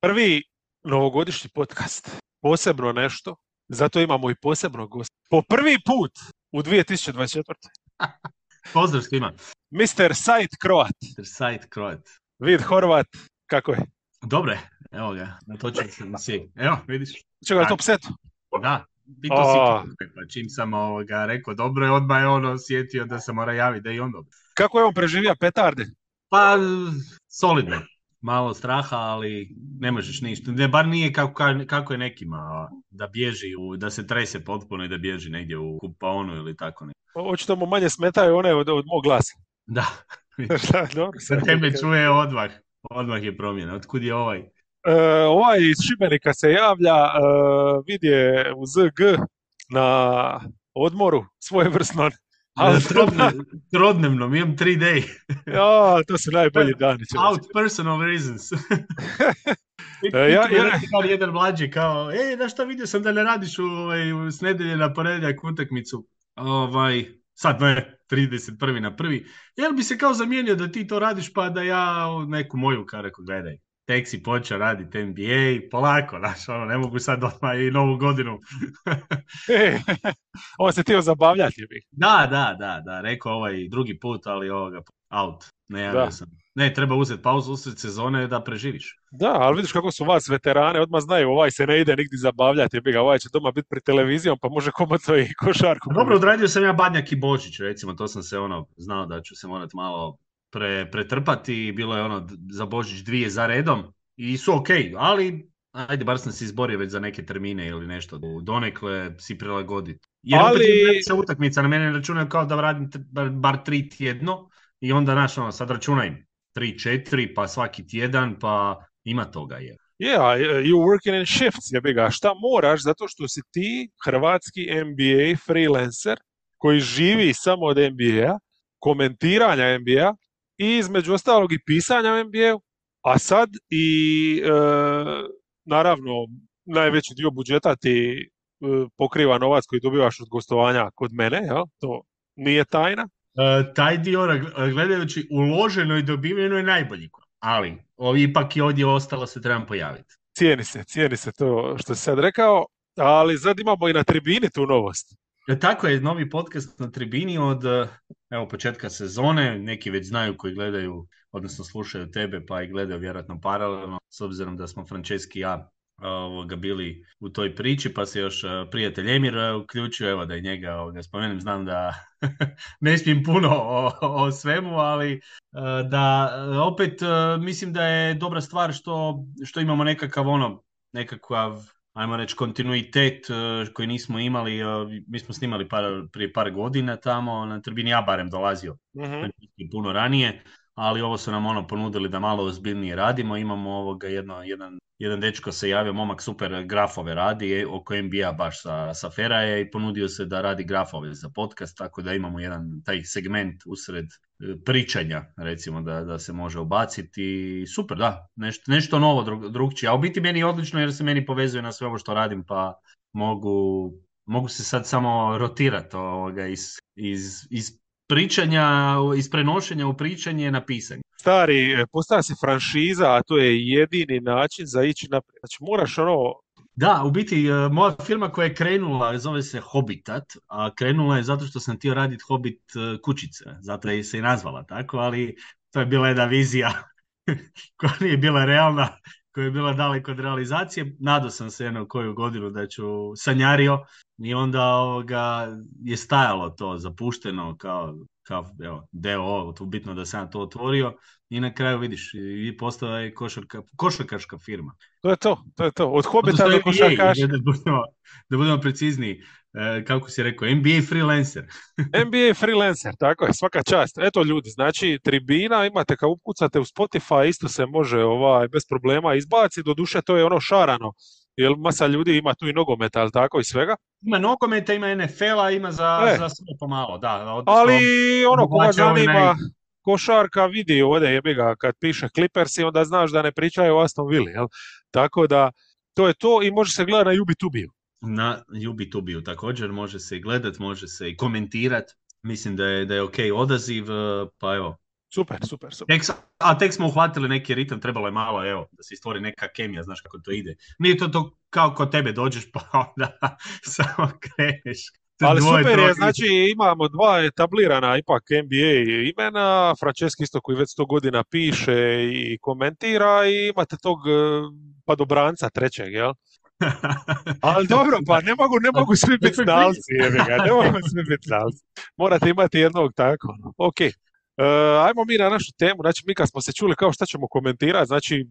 prvi novogodišnji podcast. Posebno nešto, zato imamo i posebnog gosta. Po prvi put u 2024. Pozdrav svima. Mr. Sajt Kroat. Sajt Kroat. Vid Horvat, kako je? Dobre, evo ga, natočio sam si. Evo, vidiš. Čega, top set? Da, pitao si kako, pa čim sam ovoga rekao dobro je, odmah je on osjetio da se mora javiti, da je i on dobro. Kako je on preživio petarde? Pa, solidno. Malo straha, ali ne možeš ništa. Ne, bar nije kako, kako je nekima, da bježi, u, da se trese potpuno i da bježi negdje u kupaonu ili tako ne. Očito mu manje smetaju one od, od mog glasa. Da. dobro, Sa tebe čuje odmah. Odmah je promjena. Otkud je ovaj? E, ovaj iz Šibenika se javlja, e, vidje u ZG na odmoru svojevrsno. Ali trodnevno, imam 3 day. ja, to su najbolji dani. Out personal reasons. e, ja, ja, jedan mlađi kao, ej, da šta vidio sam da ne radiš u, ovaj, s nedelje na ponedjeljak utakmicu. Ovaj, sad ne, 31. na prvi. Jel bi se kao zamijenio da ti to radiš pa da ja neku moju kareku gledaj. Tek si počeo raditi NBA, polako, znaš, ono, ne mogu sad odmah i novu godinu. e, ovo se htio zabavljati bih. Da, da, da, da, rekao ovaj drugi put, ali ovoga, out, ne javio sam. Ne, treba uzeti pauzu usred sezone da preživiš. Da, ali vidiš kako su vas veterane, odmah znaju, ovaj se ne ide nigdje zabavljati, bi ga, ovaj će doma biti pred televizijom, pa može komato i košarku. Dobro, odradio sam ja Badnjak i Božić, recimo, to sam se ono, znao da ću se morati malo pre, pretrpati, bilo je ono za Božić dvije za redom i su ok, ali ajde, bar sam se izborio već za neke termine ili nešto, donekle si prilagoditi. Jer ali... opet se utakmica, na mene računaju kao da radim bar, tri tjedno i onda, znaš, ono, sad računaj 3-4, pa svaki tjedan, pa ima toga je. Yeah, you working in shifts, je ga. Šta moraš, zato što si ti hrvatski NBA freelancer koji živi samo od NBA, komentiranja NBA i između ostalog i pisanja NBA, a sad i e, naravno najveći dio budžeta ti e, pokriva novac koji dobivaš od gostovanja kod mene, jel? to nije tajna. E, taj dio gledajući uloženo i dobiveno je najbolji. Ali ovi ipak i ovdje ostalo se trebam pojaviti. Cijeni se, cijeni se to što si sad rekao, ali sad imamo i na tribini tu novost. E, tako je, novi podcast na tribini od evo, početka sezone. Neki već znaju koji gledaju, odnosno slušaju tebe, pa i gledaju vjerojatno paralelno, s obzirom da smo Franceski ja ovoga, bili u toj priči, pa se još prijatelj Emir uključio, evo da i njega ovoga, spomenem, znam da ne smijem puno o, o, svemu, ali da opet mislim da je dobra stvar što, što imamo nekakav ono, nekakav ajmo reći, kontinuitet koji nismo imali, mi smo snimali par, prije par godina tamo, na tribini ja barem dolazio. Mm puno ranije, ali ovo su nam ono ponudili da malo ozbiljnije radimo, imamo ovoga jedno, jedan jedan dečko se javio, momak super grafove radi, oko NBA baš sa, sa Feraje i ponudio se da radi grafove za podcast, tako da imamo jedan taj segment usred e, pričanja, recimo, da, da se može ubaciti. Super, da, nešto, nešto novo drug, drugčije. A u biti meni je odlično jer se meni povezuje na sve ovo što radim, pa mogu, mogu se sad samo rotirati ovoga iz, iz, iz pričanja, iz prenošenja u pričanje na pisanje stari, e, postaje se franšiza, a to je jedini način za ići naprijed. Znači moraš ono... Da, u biti e, moja firma koja je krenula, zove se Hobitat, a krenula je zato što sam htio raditi Hobit e, kućice, zato je se i nazvala tako, ali to je bila jedna vizija koja nije bila realna, koja je bila daleko od realizacije. Nadao sam se jednu koju godinu da ću sanjario i onda ovoga je stajalo to zapušteno kao kao evo, deo, bitno da sam to otvorio i na kraju vidiš i postala je košarka, košarkaška firma. To je to, to je to. Od hobita do košarkaša. Da budemo, da budemo precizniji, kako si rekao, NBA freelancer. NBA freelancer, tako je, svaka čast. Eto ljudi, znači tribina imate kao upkucate u Spotify, isto se može ovaj, bez problema izbaciti, do duše to je ono šarano jer masa ljudi ima tu i nogometa, ali tako i svega? Ima nogometa, ima NFL-a, ima za, e. za sve pomalo, da. Odnosno, ali ono koga zanima košarka vidi ovdje jebi ga kad piše Clippers i onda znaš da ne pričaju o Aston Villa, jel? Tako da to je to i može se gledati na YouTube-u. Na YouTube-u također može se i gledat, može se i komentirat. Mislim da je, da je ok odaziv, pa evo, Super, super, super. Tek, a tek smo uhvatili neki ritam, trebalo je malo, evo, da se stvori neka kemija, znaš kako to ide. Nije to to kao kod tebe dođeš pa onda samo kreneš. Ali super je, znači imamo dva etablirana ipak NBA imena, Francesco isto koji već sto godina piše i komentira i imate tog e, padobranca trećeg, jel? Ali dobro, pa ne mogu, ne mogu svi biti znalci, ne mogu svi biti znalci. Morate imati jednog tako. Ok, e, ajmo mi na našu temu, znači mi kad smo se čuli kao šta ćemo komentirati, znači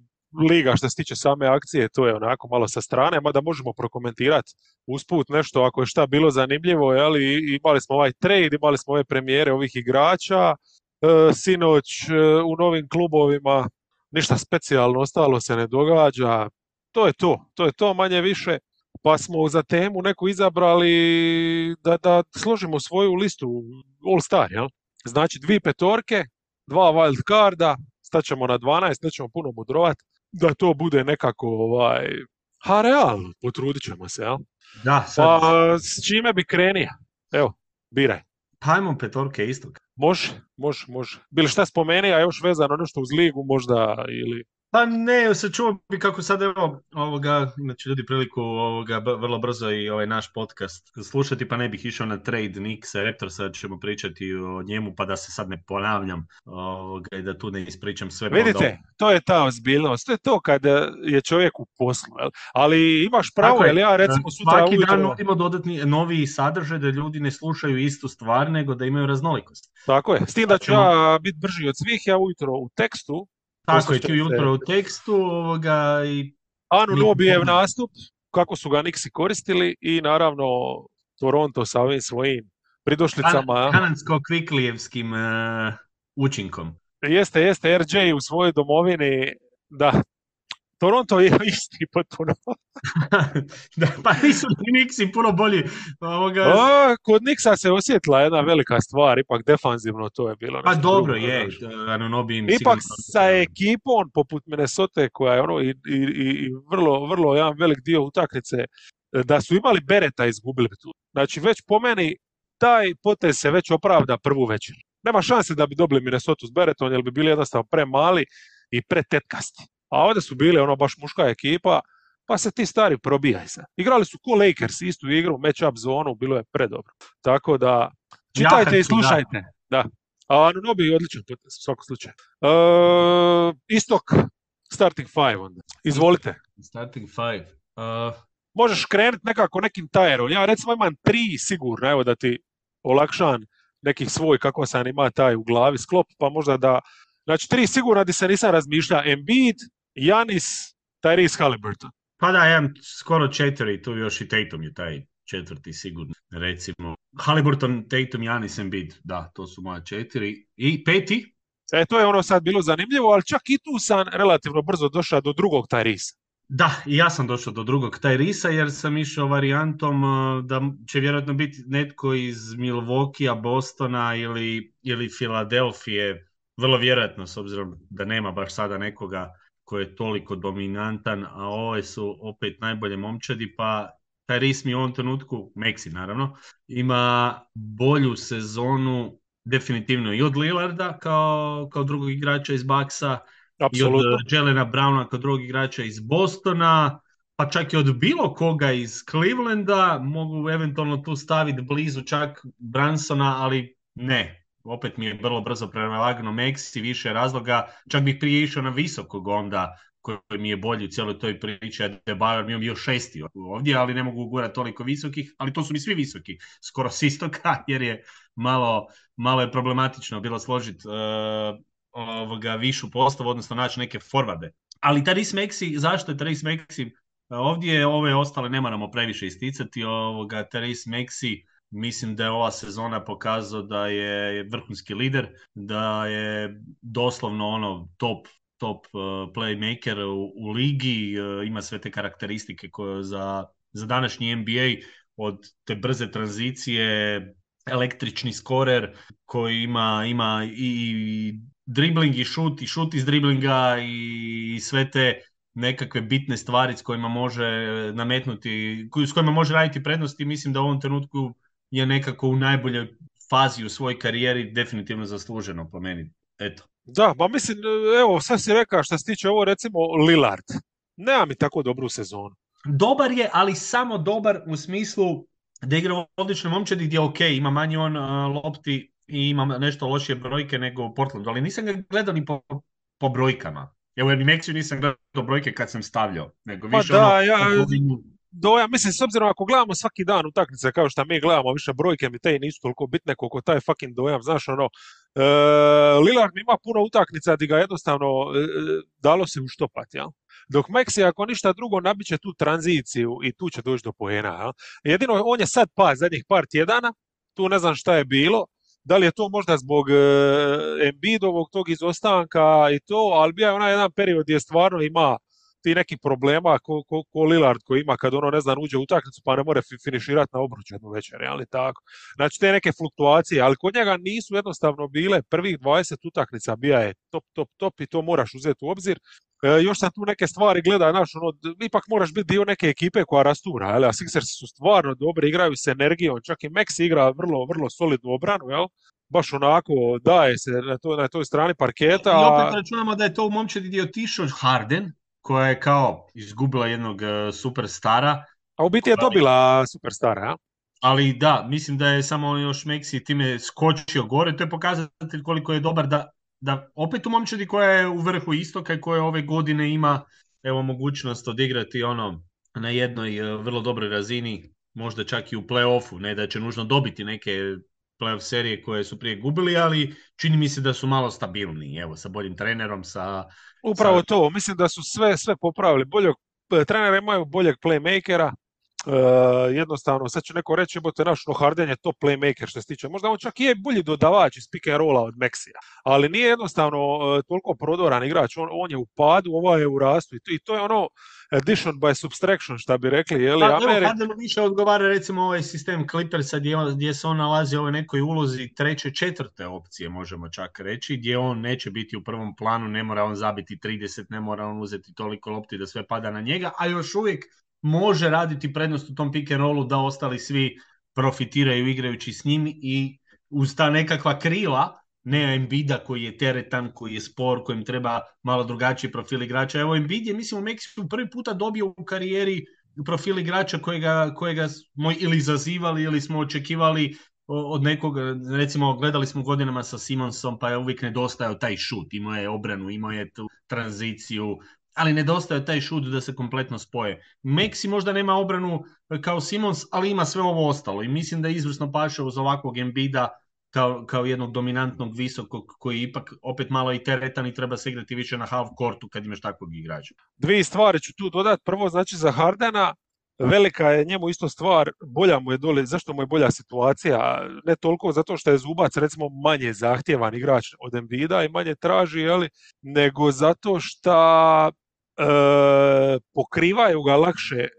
liga što se tiče same akcije, to je onako malo sa strane, mada možemo prokomentirati usput nešto ako je šta bilo zanimljivo, ali imali smo ovaj trade, imali smo ove premijere ovih igrača, e, sinoć e, u novim klubovima ništa specijalno ostalo se ne događa, to je to, to je to manje više, pa smo za temu neku izabrali da, da složimo svoju listu All Star, jel? Znači dvije petorke, dva wild carda, staćemo na 12, nećemo puno mudrovat, da to bude nekako ovaj, ha realno, potrudit ćemo se, jel? Da, sad... Pa s čime bi krenio? Evo, biraj. Pa ajmo petorke istog. Može, može, može. Bili šta spomeni, a još vezano nešto uz ligu možda ili... Pa ne, se čuo bi kako sad evo, ovoga, imat će ljudi priliku ovoga, vrlo brzo i ovaj naš podcast slušati, pa ne bih išao na trade Nixa Raptorsa, ćemo pričati o njemu, pa da se sad ne ponavljam ovoga, i da tu ne ispričam sve. Vidite, to je ta ozbiljnost, to je to kad je čovjek u poslu, ali imaš pravo, jel ja recimo sutra Svaki ujutro... dan nudimo dodatni novi sadržaj da ljudi ne slušaju istu stvar, nego da imaju raznolikost. Tako je, s tim da ću ja biti brži od svih, ja ujutro u tekstu tako je, ti ujutro u tekstu ovoga i... Anu Nobijev nastup, kako su ga Nixi koristili i naravno Toronto sa ovim svojim pridošlicama. Kanadsko-kviklijevskim uh, učinkom. Jeste, jeste, RJ u svojoj domovini, da, Toronto je isti potpuno. da, pa nisu Nixi puno bolji. Ovoga... A, kod Nixa se osjetila jedna velika stvar, ipak defanzivno to je bilo. Pa dobro je, Ipak sa ekipom poput Minnesota koja je ono i, i, i vrlo, vrlo jedan velik dio utakmice da su imali Bereta izgubili tu. Znači već po meni taj potez se već opravda prvu večer. Nema šanse da bi dobili Minnesota s Beretom jer bi bili jednostavno premali i pretetkasti a ovdje su bili ono baš muška ekipa, pa se ti stari probijaj se. Igrali su ko Lakers istu igru, match-up zonu, bilo je predobro. Tako da, čitajte i slušajte. Da. A Nobi je odličan u svakom slučaju. Uh, istok, starting five onda. Izvolite. Starting five. Uh... Možeš krenuti nekako nekim tajerom. Ja recimo imam tri sigurno, evo da ti olakšan nekih svoj kako sam ima taj u glavi sklop, pa možda da Znači, tri sigurno di se nisam razmišljao. Embiid, Janis, Tyrese Halliburton. Pa da, ja skoro četiri, tu još i Tatum je taj četvrti sigurno, recimo. Halliburton, Tatum, Janis, Embiid, da, to su moja četiri. I peti? E, to je ono sad bilo zanimljivo, ali čak i tu sam relativno brzo došao do drugog Tyrese. Da, i ja sam došao do drugog Tyrisa jer sam išao varijantom uh, da će vjerojatno biti netko iz Milwaukee, Bostona ili, ili Filadelfije vrlo vjerojatno s obzirom da nema baš sada nekoga koji je toliko dominantan, a ove su opet najbolje momčadi, pa taj Ris mi u ovom trenutku, Meksi naravno, ima bolju sezonu definitivno i od Lillarda kao, kao drugog igrača iz Baksa, i od Jelena Browna kao drugog igrača iz Bostona, pa čak i od bilo koga iz Clevelanda, mogu eventualno tu staviti blizu čak Bransona, ali ne, opet mi je vrlo brzo prelagano Meksi, više razloga, čak bih prije išao na visokog onda koji mi je bolji u cijeloj toj priči, a Debajer mi je bio šesti ovdje, ali ne mogu gurati toliko visokih, ali to su mi svi visoki, skoro s istoka, jer je malo, malo je problematično bilo složiti uh, ovoga višu postavu, odnosno naći neke forwarde. Ali Taris Meksi, zašto je Taris Meksi? Ovdje ove ostale ne moramo previše isticati, ovoga Taris Meksi Mislim da je ova sezona pokazao da je vrhunski lider, da je doslovno ono top top uh, playmaker u, u ligi, uh, ima sve te karakteristike koje za, za današnji NBA od te brze tranzicije, električni skorer koji ima, ima i dribling i šut i šut iz driblinga i sve te nekakve bitne stvari s kojima može nametnuti, s kojima može raditi prednosti. Mislim da u ovom trenutku je nekako u najboljoj fazi u svojoj karijeri definitivno zasluženo po meni Eto. Da, ma mislim, evo, sad si rekao što se tiče ovo, recimo, Lillard. Nema mi tako dobru sezonu. Dobar je, ali samo dobar u smislu da igra odlično momčadi gdje ok, ima manje on lopti i ima nešto lošije brojke nego u Portlandu, ali nisam ga gledao ni po, po brojkama. Evo, jer ni Meksiju nisam gledao brojke kad sam stavljao, nego Pa više da, ono, ja, dojam, mislim, s obzirom ako gledamo svaki dan utakmice kao što mi gledamo, više brojke mi te nisu toliko bitne koliko taj fucking dojam, znaš, ono, e, Lillard ima puno utakmica di ga jednostavno e, dalo se uštopat, jel? Dok Meksi, ako ništa drugo, nabiće tu tranziciju i tu će doći do poena, jel? Jedino, on je sad pad zadnjih par tjedana, tu ne znam šta je bilo, da li je to možda zbog e, Embiidovog tog izostanka i to, ali bio je onaj jedan period gdje stvarno ima ti neki problema ko, ko, ko Lillard koji ima kad ono ne znam uđe u utakmicu pa ne more fi- finiširati na obruču jednu večer, ali tako. Znači te neke fluktuacije, ali kod njega nisu jednostavno bile prvih 20 utakmica bija je top, top, top i to moraš uzeti u obzir. E, još sam tu neke stvari gleda, znaš, ono, ipak moraš biti dio neke ekipe koja rastura, jel? a Sixers su stvarno dobri, igraju s energijom, čak i Maxi igra vrlo, vrlo solidnu obranu, jel? Baš onako daje se na, to, na toj strani parketa. I opet računamo da je to u momčadi gdje je otišao Harden, koja je kao izgubila jednog e, superstara, A u biti je dobila superstara, ja? ali da, mislim da je samo još Meksi time skočio gore, to je pokazatelj koliko je dobar da, da opet u momčadi koja je u vrhu istoka i koja ove godine ima evo mogućnost odigrati ono na jednoj e, vrlo dobroj razini, možda čak i u play-offu, ne da će nužno dobiti neke play-off serije koje su prije gubili, ali čini mi se da su malo stabilniji, evo, sa boljim trenerom, sa... Upravo Sad- to, mislim da su sve sve popravili. Boljeg, e, treneri imaju boljeg playmakera, e, jednostavno, sad ću neko reći, jebote, naš no Harden je top playmaker što se tiče. Možda on čak i je bolji dodavač iz pick and rolla od Meksija, ali nije jednostavno e, toliko prodoran igrač. On, on je u padu, ovaj je u rastu i to, i to je ono addition by subtraction, šta bi rekli, je li Pa, evo, Ameri... Hardenu više odgovara recimo ovaj sistem Clippersa gdje, on- gdje se on nalazi u ovoj nekoj ulozi treće, četvrte opcije, možemo čak reći, gdje on neće biti u prvom planu, ne mora on zabiti 30, ne mora on uzeti toliko lopti da sve pada na njega, a još uvijek može raditi prednost u tom pick and rollu da ostali svi profitiraju igrajući s njim i uz ta nekakva krila ne Embida koji je teretan, koji je spor, kojem treba malo drugačiji profil igrača. Evo Embiid je, mislim, u Meksiku prvi puta dobio u karijeri profil igrača kojega, kojega smo ili zazivali ili smo očekivali od nekog, recimo gledali smo godinama sa Simonsom pa je uvijek nedostajao taj šut, imao je obranu, imao je tu tranziciju, ali nedostaje taj šut da se kompletno spoje. Meksi možda nema obranu kao Simons, ali ima sve ovo ostalo i mislim da je izvrsno paše uz ovakvog Embida kao, kao jednog dominantnog visokog koji ipak opet malo i teretan i treba se igrati više na half courtu kad imaš takvog igrača. Dvije stvari ću tu dodati. Prvo, znači za Hardena, velika je njemu isto stvar, bolja mu je dole, zašto mu je bolja situacija? Ne toliko zato što je Zubac recimo manje zahtjevan igrač od Embida i manje traži, jeli, nego zato što e, pokrivaju ga lakše e,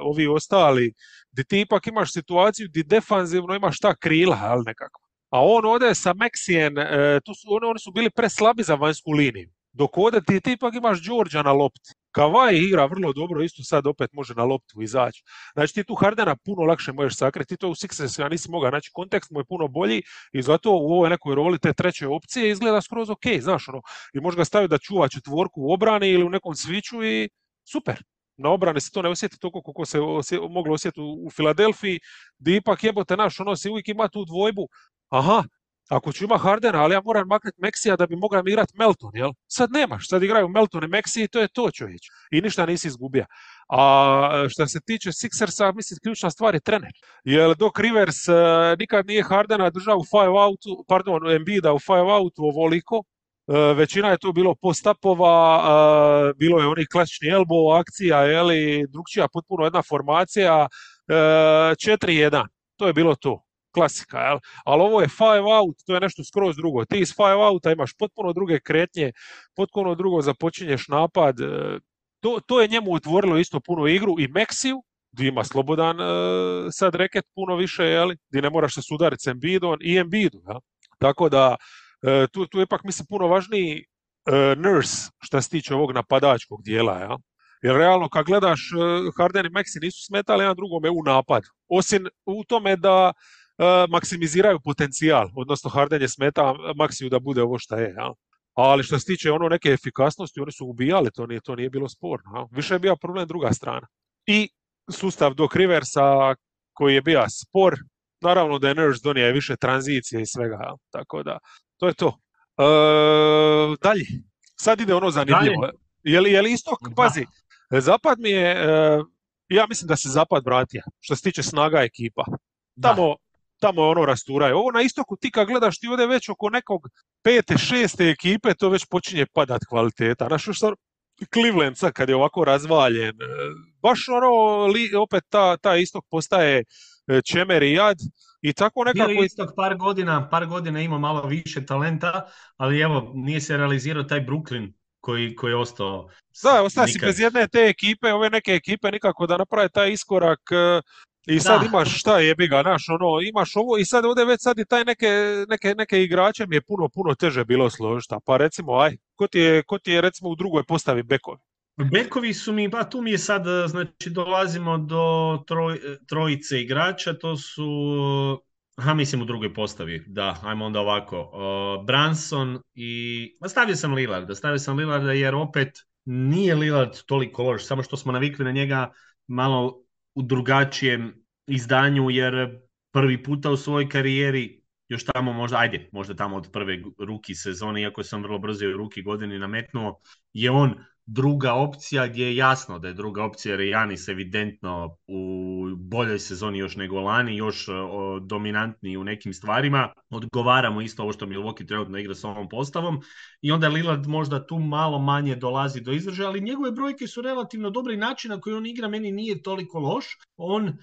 ovi ostali, di ti ipak imaš situaciju di defanzivno imaš ta krila, jel, nekako. A on ode sa Meksijen, e, tu su, oni, oni su bili preslabi za vanjsku liniju. Dok ovdje ti, ti ipak imaš Đorđa na lopti. Kavaj igra vrlo dobro, isto sad opet može na loptu izaći. Znači ti tu Hardena puno lakše možeš sakriti, ti to u Sixers ja nisi mogao, znači kontekst mu je puno bolji i zato u ovoj nekoj roli te treće opcije izgleda skroz ok, znaš ono, i možeš ga staviti da čuva četvorku u obrani ili u nekom sviću i super. Na obrani se to ne osjeti toliko koliko se moglo osjetiti u, u Filadelfiji, di ipak jebote naš, ono si uvijek ima tu dvojbu, aha, ako ću ima Hardena, ali ja moram maknuti Meksija da bi mogao igrati Melton, jel? Sad nemaš, sad igraju Melton i Meksi i to je to čovječ. I ništa nisi izgubio. A što se tiče Sixersa, mislim, ključna stvar je trener. Jer Doc Rivers eh, nikad nije Hardena držao u five outu, pardon, Embida u five outu ovoliko. Eh, većina je to bilo post-upova, eh, bilo je onih klasičnih elbow akcija, jeli, drugčija potpuno jedna formacija, eh, 4-1. To je bilo to klasika, jel? ali ovo je five out, to je nešto skroz drugo. Ti iz five outa imaš potpuno druge kretnje, potpuno drugo započinješ napad. e, To, to je njemu otvorilo isto puno igru i Meksiju, gdje ima slobodan e, sad reket puno više, jeli? gdje ne moraš se sudariti s Embidom i Embidu. Jel? Tako da e, tu, tu je ipak mislim puno važniji nurse što se tiče ovog napadačkog dijela. Jel? Jer realno kad gledaš Harden i Maxi nisu smetali jedan drugome u napadu. Osim u tome da maksimiziraju potencijal, odnosno Harden je smeta Maksiju da bude ovo što je. Ja? Ali što se tiče ono neke efikasnosti, oni su ubijali, to nije, to nije bilo sporno. Ja? Više je bio problem druga strana. I sustav Doc Riversa koji je bio spor, naravno da je Nurse donio više tranzicije i svega, ja? tako da to je to. E, dalje, sad ide ono zanimljivo. Je li, je li isto, pazi, zapad mi je, e, ja mislim da se zapad vratio, što se tiče snaga ekipa. Tamo, tamo je ono rasturaju. Ovo na istoku ti kad gledaš ti ovdje već oko nekog pete, šeste ekipe, to već počinje padat kvaliteta. Znaš što Cleveland sad kad je ovako razvaljen, e, baš ono, opet ta, ta istok postaje e, čemer i jad i tako nekako... Bio istok par godina, par godina ima malo više talenta, ali evo, nije se realizirao taj Brooklyn koji, koji je ostao... Da, ostao si bez jedne te ekipe, ove neke ekipe nikako da naprave taj iskorak e, i sad imaš šta jebi ga, naš, ono, imaš ovo i sad ovdje već sad i taj neke, neke, neke igrače mi je puno, puno teže bilo složiti. Pa recimo, aj, ko ti je, ko ti je recimo u drugoj postavi bekovi? Bekovi su mi, pa tu mi je sad, znači dolazimo do troj, trojice igrača, to su, ha mislim u drugoj postavi, da, ajmo onda ovako, uh, Branson i, stavio sam Lillarda, stavio sam Lillarda jer opet nije Lillard toliko loš, samo što smo navikli na njega malo u drugačijem izdanju jer prvi puta u svojoj karijeri još tamo možda, ajde, možda tamo od prve ruki sezone, iako sam vrlo brzo u ruki godini nametnuo, je on druga opcija gdje je jasno da je druga opcija jer je Janis evidentno u boljoj sezoni još nego lani, još o, dominantniji u nekim stvarima. Odgovaramo isto ovo što Milwaukee trenutno igra s ovom postavom i onda Lillard možda tu malo manje dolazi do izražaja, ali njegove brojke su relativno dobre i način na koji on igra meni nije toliko loš. On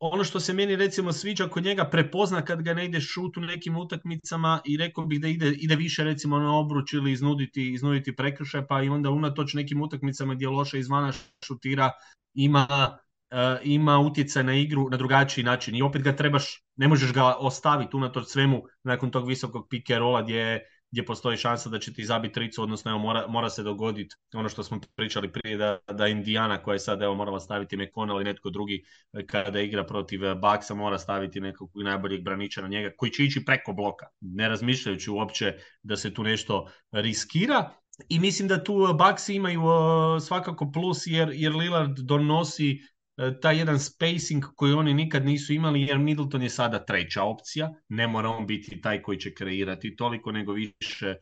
ono što se meni recimo sviđa kod njega prepozna kad ga ne ide šut u nekim utakmicama i rekao bih da ide, ide više recimo na obruč ili iznuditi, iznuditi prekršaj pa i onda unatoč nekim utakmicama gdje loše izvana šutira ima, uh, ima utjecaj na igru na drugačiji način. I opet ga trebaš, ne možeš ga ostaviti unatoč svemu nakon tog visokog pick rola gdje gdje postoji šansa da će ti zabiti tricu, odnosno evo, mora, mora se dogoditi ono što smo pričali prije da, da Indiana koja je sad evo morala staviti Mekona ili netko drugi e, kada igra protiv e, Baksa mora staviti nekog najboljeg braniča na njega koji će ići preko bloka, ne razmišljajući uopće da se tu nešto riskira. I mislim da tu Baksi imaju e, svakako plus jer, jer Lillard donosi E, taj jedan spacing koji oni nikad nisu imali jer Middleton je sada treća opcija, ne mora on biti taj koji će kreirati toliko nego više e,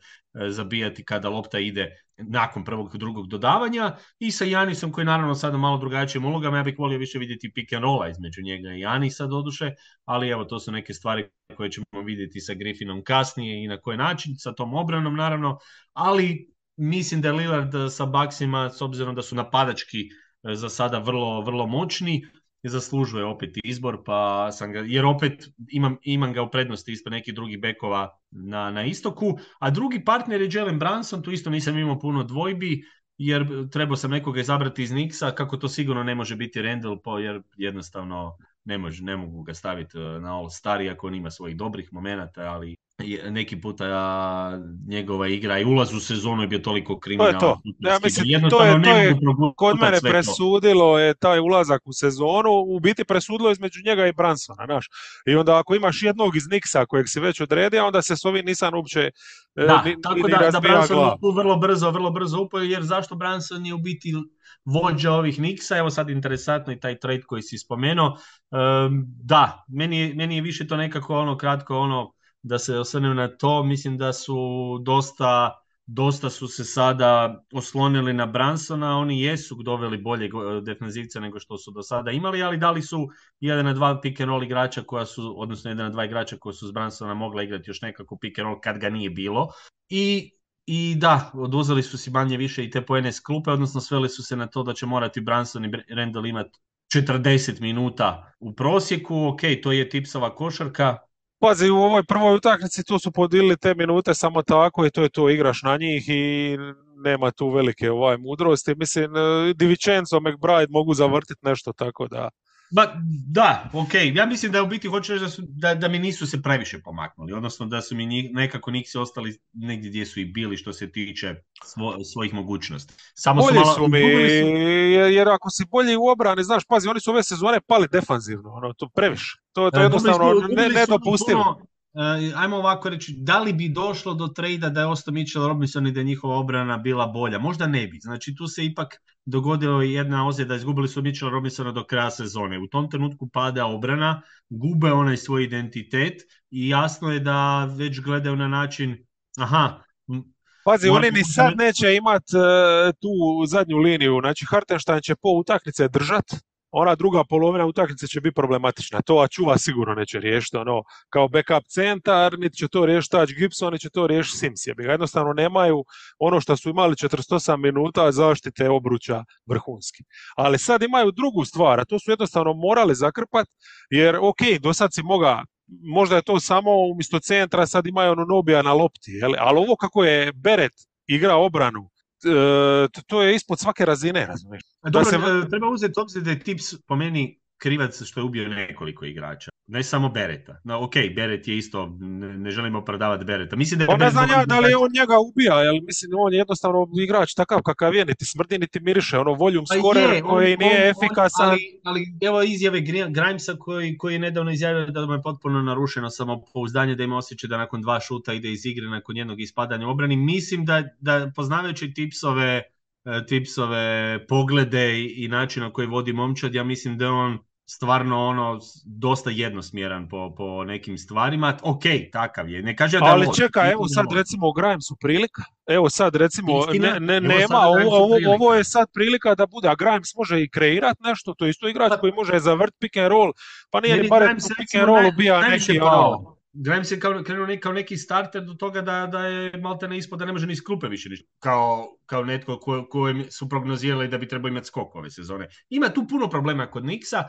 zabijati kada lopta ide nakon prvog drugog dodavanja. I sa Janisom koji naravno sada malo drugačijim ulogama, ja bih volio više vidjeti pick and rolla između njega i Janisa doduše, ali evo to su neke stvari koje ćemo vidjeti sa Griffinom kasnije i na koji način, sa tom obranom naravno, ali mislim da je Lillard sa Baksima s obzirom da su napadački E, za sada vrlo, vrlo moćni i zaslužuje opet izbor, pa sam ga, jer opet imam, imam ga u prednosti ispred nekih drugih bekova na, na istoku, a drugi partner je Jalen Branson, tu isto nisam imao puno dvojbi, jer trebao sam nekoga izabrati iz Nixa, kako to sigurno ne može biti Randall, jer jednostavno ne, može, ne mogu ga staviti e, na All Star, iako on ima svojih dobrih momenata, ali neki puta njegova igra i ulaz u sezonu je bio toliko kriminalan. To je to. Ja mislim, to je, to je kod mene presudilo je taj ulazak u sezonu, u biti presudilo između njega i Bransona, znaš. I onda ako imaš jednog iz Nixa kojeg si već odredio, onda se s ovim nisam uopće e, da, ni, tako ni da, da Branson tu vrlo brzo, vrlo brzo upao, jer zašto Branson je u biti vođa ovih Nixa, evo sad interesantno i taj trade koji si spomenuo. Um, da, meni, meni je više to nekako ono kratko ono da se osvrnem na to, mislim da su dosta dosta su se sada oslonili na Bransona, oni jesu doveli bolje defensivca nego što su do sada imali, ali dali su jedan na dva pick and roll igrača koja su, odnosno jedan na dva igrača koja su s Bransona mogla igrati još nekako pick and roll kad ga nije bilo. I, i da, oduzeli su si manje više i te poene s klupe, odnosno sveli su se na to da će morati Branson i Randall imati 40 minuta u prosjeku, ok, to je tipsova košarka, Pazi, u ovoj prvoj utakmici tu su podilili te minute samo tako i to je to, igraš na njih i nema tu velike ovaj mudrosti. Mislim, e, Divičenzo, McBride mogu zavrtiti nešto tako da... Ba, da, ok. Ja mislim da u biti hoću reći da, su, da, da mi nisu se previše pomaknuli. Odnosno da su mi nekako Nixi ostali negdje gdje su i bili što se tiče svo, svojih mogućnosti. Samo bolji su, malo, su mi, su... jer ako si bolji u obrani, znaš, pazi, oni su ove sezone pali defanzivno, ono, to previše. To, to je e, jednostavno nedopustivo. Uh, ajmo ovako reći, da li bi došlo do trejda da je ostao Mitchell Robinson i da je njihova obrana bila bolja? Možda ne bi. Znači tu se ipak dogodilo jedna ozljeda, izgubili su Mitchell Robinsona do kraja sezone. U tom trenutku pada obrana, gube onaj svoj identitet i jasno je da već gledaju na način, aha, Pazi, oni ni sad neće imat uh, tu zadnju liniju, znači Hartenstein će po utakmice držat, ona druga polovina utakmice će biti problematična. To Ačuva sigurno neće riješiti ono, kao backup centar, niti će to riješiti Taj Gibson, niti će to riješiti Sims. Ga jednostavno nemaju ono što su imali 48 minuta zaštite obruča vrhunski. Ali sad imaju drugu stvar, a to su jednostavno morali zakrpati, jer ok, do sad si moga možda je to samo umjesto centra, sad imaju ono Nobija na lopti, jel? ali ovo kako je Beret igra obranu, to je ispod svake razine, razumiješ. Dobro, se... E, treba uzeti obzir da je Tips po meni krivac što je ubio nekoliko igrača. Ne samo Bereta. No, ok, Beret je isto, ne, ne želimo prodavati Bereta. Mislim da je pa ne znam ja da li je on njega ubija, jer mislim on je jednostavno igrač takav kakav je, niti smrdi, niti miriše, ono voljum pa scorer koji on, nije on, efikasan. Ali, ali, evo izjave Grimesa koji, koji je nedavno izjavio da mu je potpuno narušeno samopouzdanje, da ima osjećaj da nakon dva šuta ide iz igre, nakon jednog ispadanja obrani. Mislim da, da poznavajući tipsove e, tipsove poglede i, i način na koji vodi momčad, ja mislim da on stvarno ono dosta jednosmjeran po, po nekim stvarima. Ok, takav je. Ne kaže da Ali čekaj, evo sad recimo Grimes su prilika. Evo sad recimo ne, ne, nema, ovo, ovo, ovo, je sad prilika da bude, a Grimes može i kreirat nešto, to je isto igrač pa, koji može zavrt pick and roll, pa nije ni barem pick and roll ubija neki ono. Grimes je kao, krenuo kao neki starter do toga da, da je malte ne ispod da ne može ni iz klupe više ništa. Kao, kao netko ko, kojem su prognozirali da bi trebao imati skok ove sezone. Ima tu puno problema kod Niksa. E,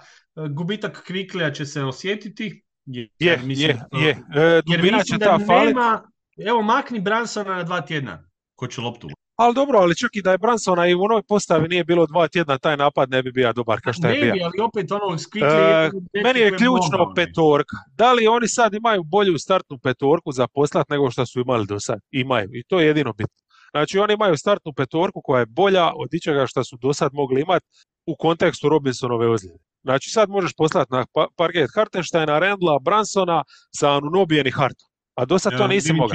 gubitak Kviklija će se osjetiti. Je, je, mislim, je. je. E, jer će ta nema, Evo, makni Bransona na dva tjedna. Ko će loptu ali dobro, ali čak i da je Bransona i u onoj postavi nije bilo dva tjedna, taj napad ne bi bio dobar kao što je bio. Ali opet ono e, Meni je ključno petorka. Da li oni sad imaju bolju startnu petorku za poslat nego što su imali do sad? Imaju. I to je jedino bitno. Znači oni imaju startnu petorku koja je bolja od ičega što su do sad mogli imati u kontekstu Robinsonove ozljede. Znači sad možeš poslati na pa-, parket Hartensteina, Rendla, Bransona sa Anunobijen i Hartom. A do sad to nisi mogao.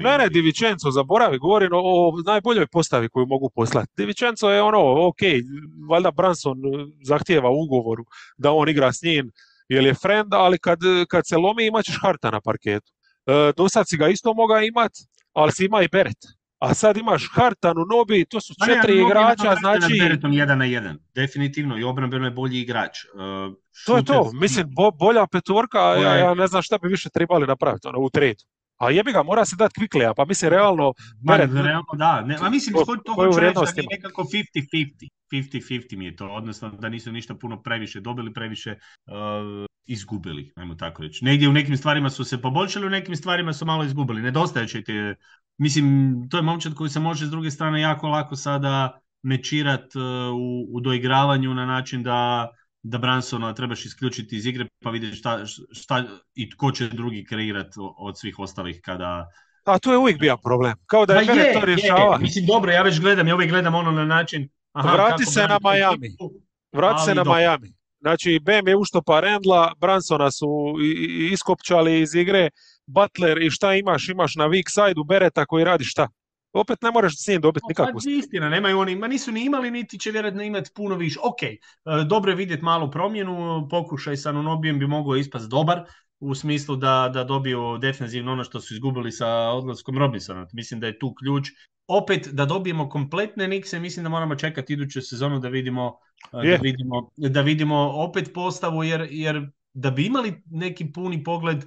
Ne, ne, Di Vincenzo, zaboravi, govorim o, o najboljoj postavi koju mogu poslati. Di Vincenzo je ono, ok, valjda Branson zahtijeva ugovoru da on igra s njim, jer je friend, ali kad, kad se lomi imat ćeš Harta na parketu. E, do sad si ga isto mogao imat, ali si ima i Beret. A sad imaš Hartanu, Nobi, to su četiri ne, igrača, znači... Beretom jedan na jedan, definitivno, i obrambeno je bolji igrač. Uh, to je to, mislim, bo, bolja petorka, ja, ja ne znam šta bi više trebali napraviti ono, u tredu. A jebi ga, mora se dati kvikleja, pa mislim realno... Beret, realno da, ne, a mislim, ko, to hoću reći da nije nekako 50-50. 50-50 mi je to, odnosno da nisu ništa puno previše dobili, previše uh, izgubili, ajmo tako reći. Negdje u nekim stvarima su se poboljšali, u nekim stvarima su malo izgubili. Nedostaje će ti Mislim, to je momčad koji se može s druge strane jako lako sada mečirat uh, u, u doigravanju na način da, da Bransona trebaš isključiti iz igre pa vidjeti šta, šta i tko će drugi kreirati od svih ostalih kada, a to je uvijek bio problem. Kao da je, je to rješava. Mislim, dobro, ja već gledam, ja uvijek gledam ono na način... Aha, Vrati se na Miami. Vrati se na Miami. Znači, Bam je uštopa Rendla, Bransona su iskopčali iz igre, Butler i šta imaš? Imaš na weak side-u Bereta koji radi šta? Opet ne moraš s njim dobiti nikakvu. Pa, istina, nemaju oni, ma nisu ni imali, niti će vjerojatno imati puno više. Ok, e, dobro je vidjeti malu promjenu, pokušaj sa Nunobijem bi mogao ispast dobar, u smislu da, da dobiju defensivno ono što su izgubili sa odlaskom Robinsona. Mislim da je tu ključ. Opet, da dobijemo kompletne Nikse, mislim da moramo čekati iduću sezonu da vidimo, e, da vidimo, da vidimo opet postavu, jer, jer da bi imali neki puni pogled,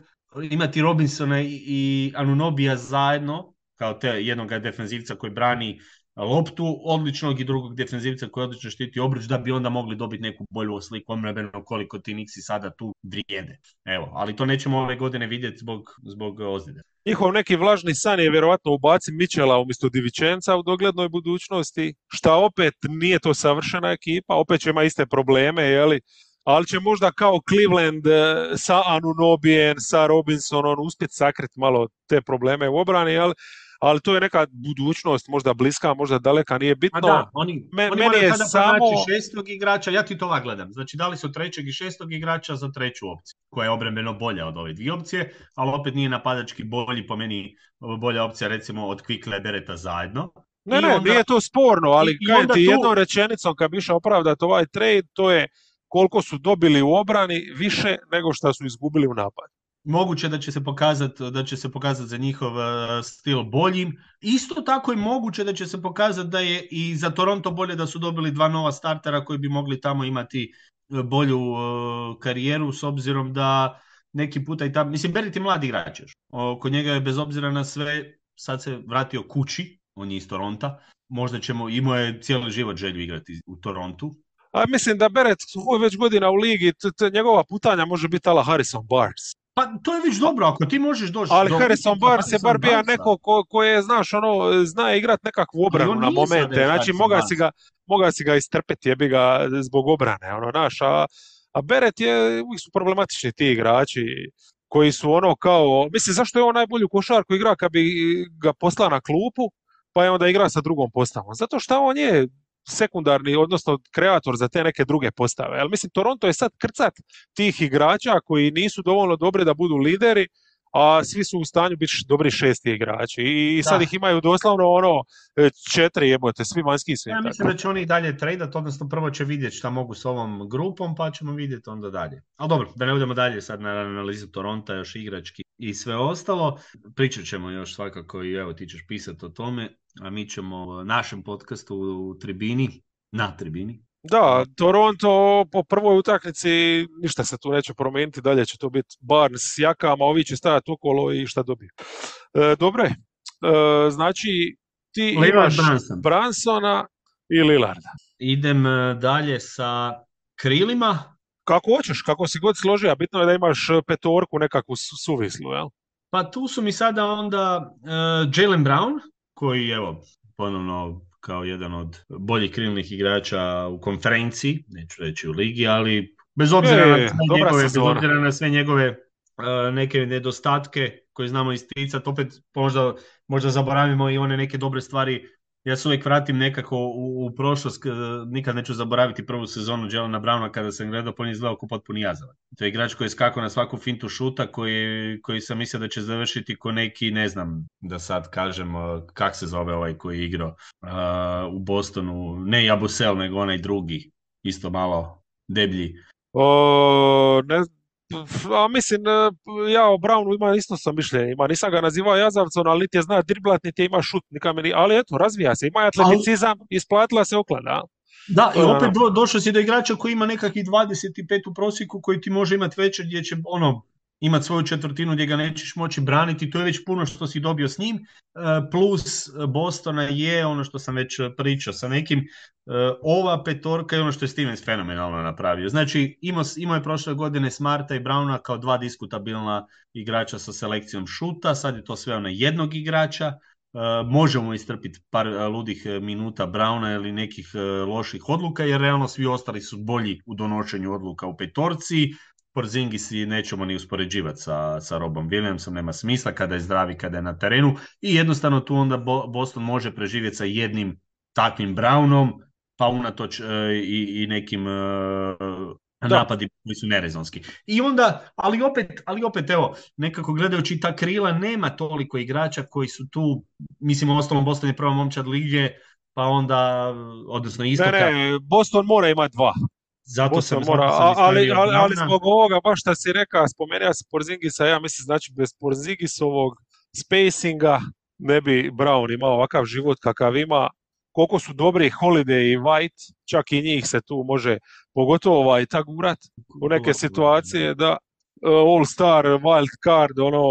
imati Robinsona i Anunobija zajedno, kao te jednog defenzivca koji brani loptu, odličnog i drugog defenzivca koji odlično štiti obruč, da bi onda mogli dobiti neku bolju sliku omrebeno koliko ti Nixi sada tu vrijede. Evo, ali to nećemo ove godine vidjeti zbog, zbog ozljede. Njihov neki vlažni san je vjerojatno ubaci Mičela umjesto Divičenca u doglednoj budućnosti, šta opet nije to savršena ekipa, opet će ima iste probleme, jeli? ali će možda kao Cleveland e, sa Anunobijen, sa Robinsonom uspjeti sakriti malo te probleme u obrani, ali ali to je neka budućnost, možda bliska, možda daleka, nije bitno. A da, oni, Me, oni meni je samo... šestog igrača, ja ti to ovak gledam. Znači, dali su trećeg i šestog igrača za treću opciju, koja je obrambeno bolja od ove dvije opcije, ali opet nije napadački bolji, po meni bolja opcija recimo od Quickle Bereta zajedno. Ne, ne, nije to sporno, ali kaj ti tu... jednom rečenicom kad bi išao opravdati ovaj trade, to je koliko su dobili u obrani više nego što su izgubili u napadu moguće da će se pokazati da će se pokazati za njihov e, stil boljim. Isto tako je moguće da će se pokazati da je i za Toronto bolje da su dobili dva nova startera koji bi mogli tamo imati e, bolju e, karijeru s obzirom da neki puta i tamo, mislim Berit je mladi igrač još. Kod njega je bez obzira na sve sad se vratio kući, on je iz Toronta. Možda ćemo, imao je cijeli život želju igrati u Torontu. A mislim da Beret već godina u ligi, njegova putanja može biti ala Harrison Barnes. Pa to je već dobro, ako ti možeš doći... Ali do... Harrison Barnes je bar bio neko ko, ko, je, znaš, ono, zna igrat nekakvu obranu na momente. Znači, moga si, ga, moga si ga istrpeti, jebi ga zbog obrane, ono, naš, a, a Beret je, uvijek su problematični ti igrači koji su ono kao, mislim, zašto je on najbolju košarku igra kad bi ga poslao na klupu, pa je onda igra sa drugom postavom? Zato što on je sekundarni, odnosno kreator za te neke druge postave. Ali mislim, Toronto je sad krcat tih igrača koji nisu dovoljno dobri da budu lideri, a svi su u stanju biti dobri šesti igrači. I sad ih imaju doslovno ono e, četiri jebote, svi vanjski su. Ja mislim da će oni dalje tradat, odnosno prvo će vidjeti šta mogu s ovom grupom, pa ćemo vidjeti onda dalje. Ali dobro, da ne budemo dalje sad na analizu Toronta, još igrački i sve ostalo. Pričat ćemo još svakako i evo ti ćeš pisati o tome, a mi ćemo našem podcastu u tribini, na tribini, da, Toronto po prvoj utakmici ništa se tu neće promijeniti, dalje će to biti Barnes s jakama, ovi će stajati okolo i šta dobiju. E, dobre, e, znači ti imaš Branson. Bransona i Lillarda. Idem e, dalje sa krilima. Kako hoćeš, kako si god složio, bitno je da imaš petorku nekakvu suvislu, jel? Pa tu su mi sada onda uh, Jalen Brown, koji evo, ponovno kao jedan od boljih krilnih igrača u konferenciji, neću reći u ligi, ali bez obzira, na, sve njegove, bez obzira na sve njegove uh, neke nedostatke koje znamo isticati, opet možda, možda zaboravimo i one neke dobre stvari ja se uvijek vratim nekako u, u prošlost, nikad neću zaboraviti prvu sezonu Jelena Browna kada sam gledao, po on izgledao kao potpuni jazavan. To je igrač koji je skakao na svaku fintu šuta, koji, koji sam mislio da će završiti ko neki, ne znam da sad kažem kak se zove ovaj koji je igrao uh, u Bostonu, ne Jabusel, nego onaj drugi, isto malo deblji. O, ne, a mislim, e, ja o Brownu imam isto sam mišljenje, ima, nisam ga nazivao jazavcom, ali niti je zna driblat, niti ima šut, meni, ali eto, razvija se, ima atleticizam, ali... isplatila se oklada. Da, i opet do, došao si do igrača koji ima nekakvih 25 u prosjeku koji ti može imati večer gdje će ono imati svoju četvrtinu gdje ga nećeš moći braniti, to je već puno što si dobio s njim, e, plus Bostona je ono što sam već pričao sa nekim, e, ova petorka je ono što je Stevens fenomenalno napravio. Znači imao, imao je prošle godine Smarta i Brauna kao dva diskutabilna igrača sa selekcijom šuta, sad je to sve na jednog igrača, e, možemo istrpiti par ludih minuta Brauna ili nekih loših odluka, jer realno svi ostali su bolji u donošenju odluka u petorci, Porzingis i nećemo ni uspoređivati sa, sa Robom Williamsom, nema smisla kada je zdravi, kada je na terenu i jednostavno tu onda Boston može preživjeti sa jednim takvim Brownom, pa unatoč e, i, i nekim e, napadima koji su nerezonski. I onda, ali opet, ali opet evo, nekako gledajući ta krila, nema toliko igrača koji su tu, mislim, u ostalom Boston je prva momčad lige, pa onda, odnosno istoka. Ne, ne, Boston mora imati dva. Zato sam, mora, ali, ali, ali, zbog ovoga, baš što si rekao, spomenuo se Porzingisa, ja mislim, znači bez Porzingisovog spacinga ne bi Brown imao ovakav život kakav ima. Koliko su dobri Holiday i White, čak i njih se tu može, pogotovo ovaj tagurat u neke situacije, da All Star, Wild Card, ono,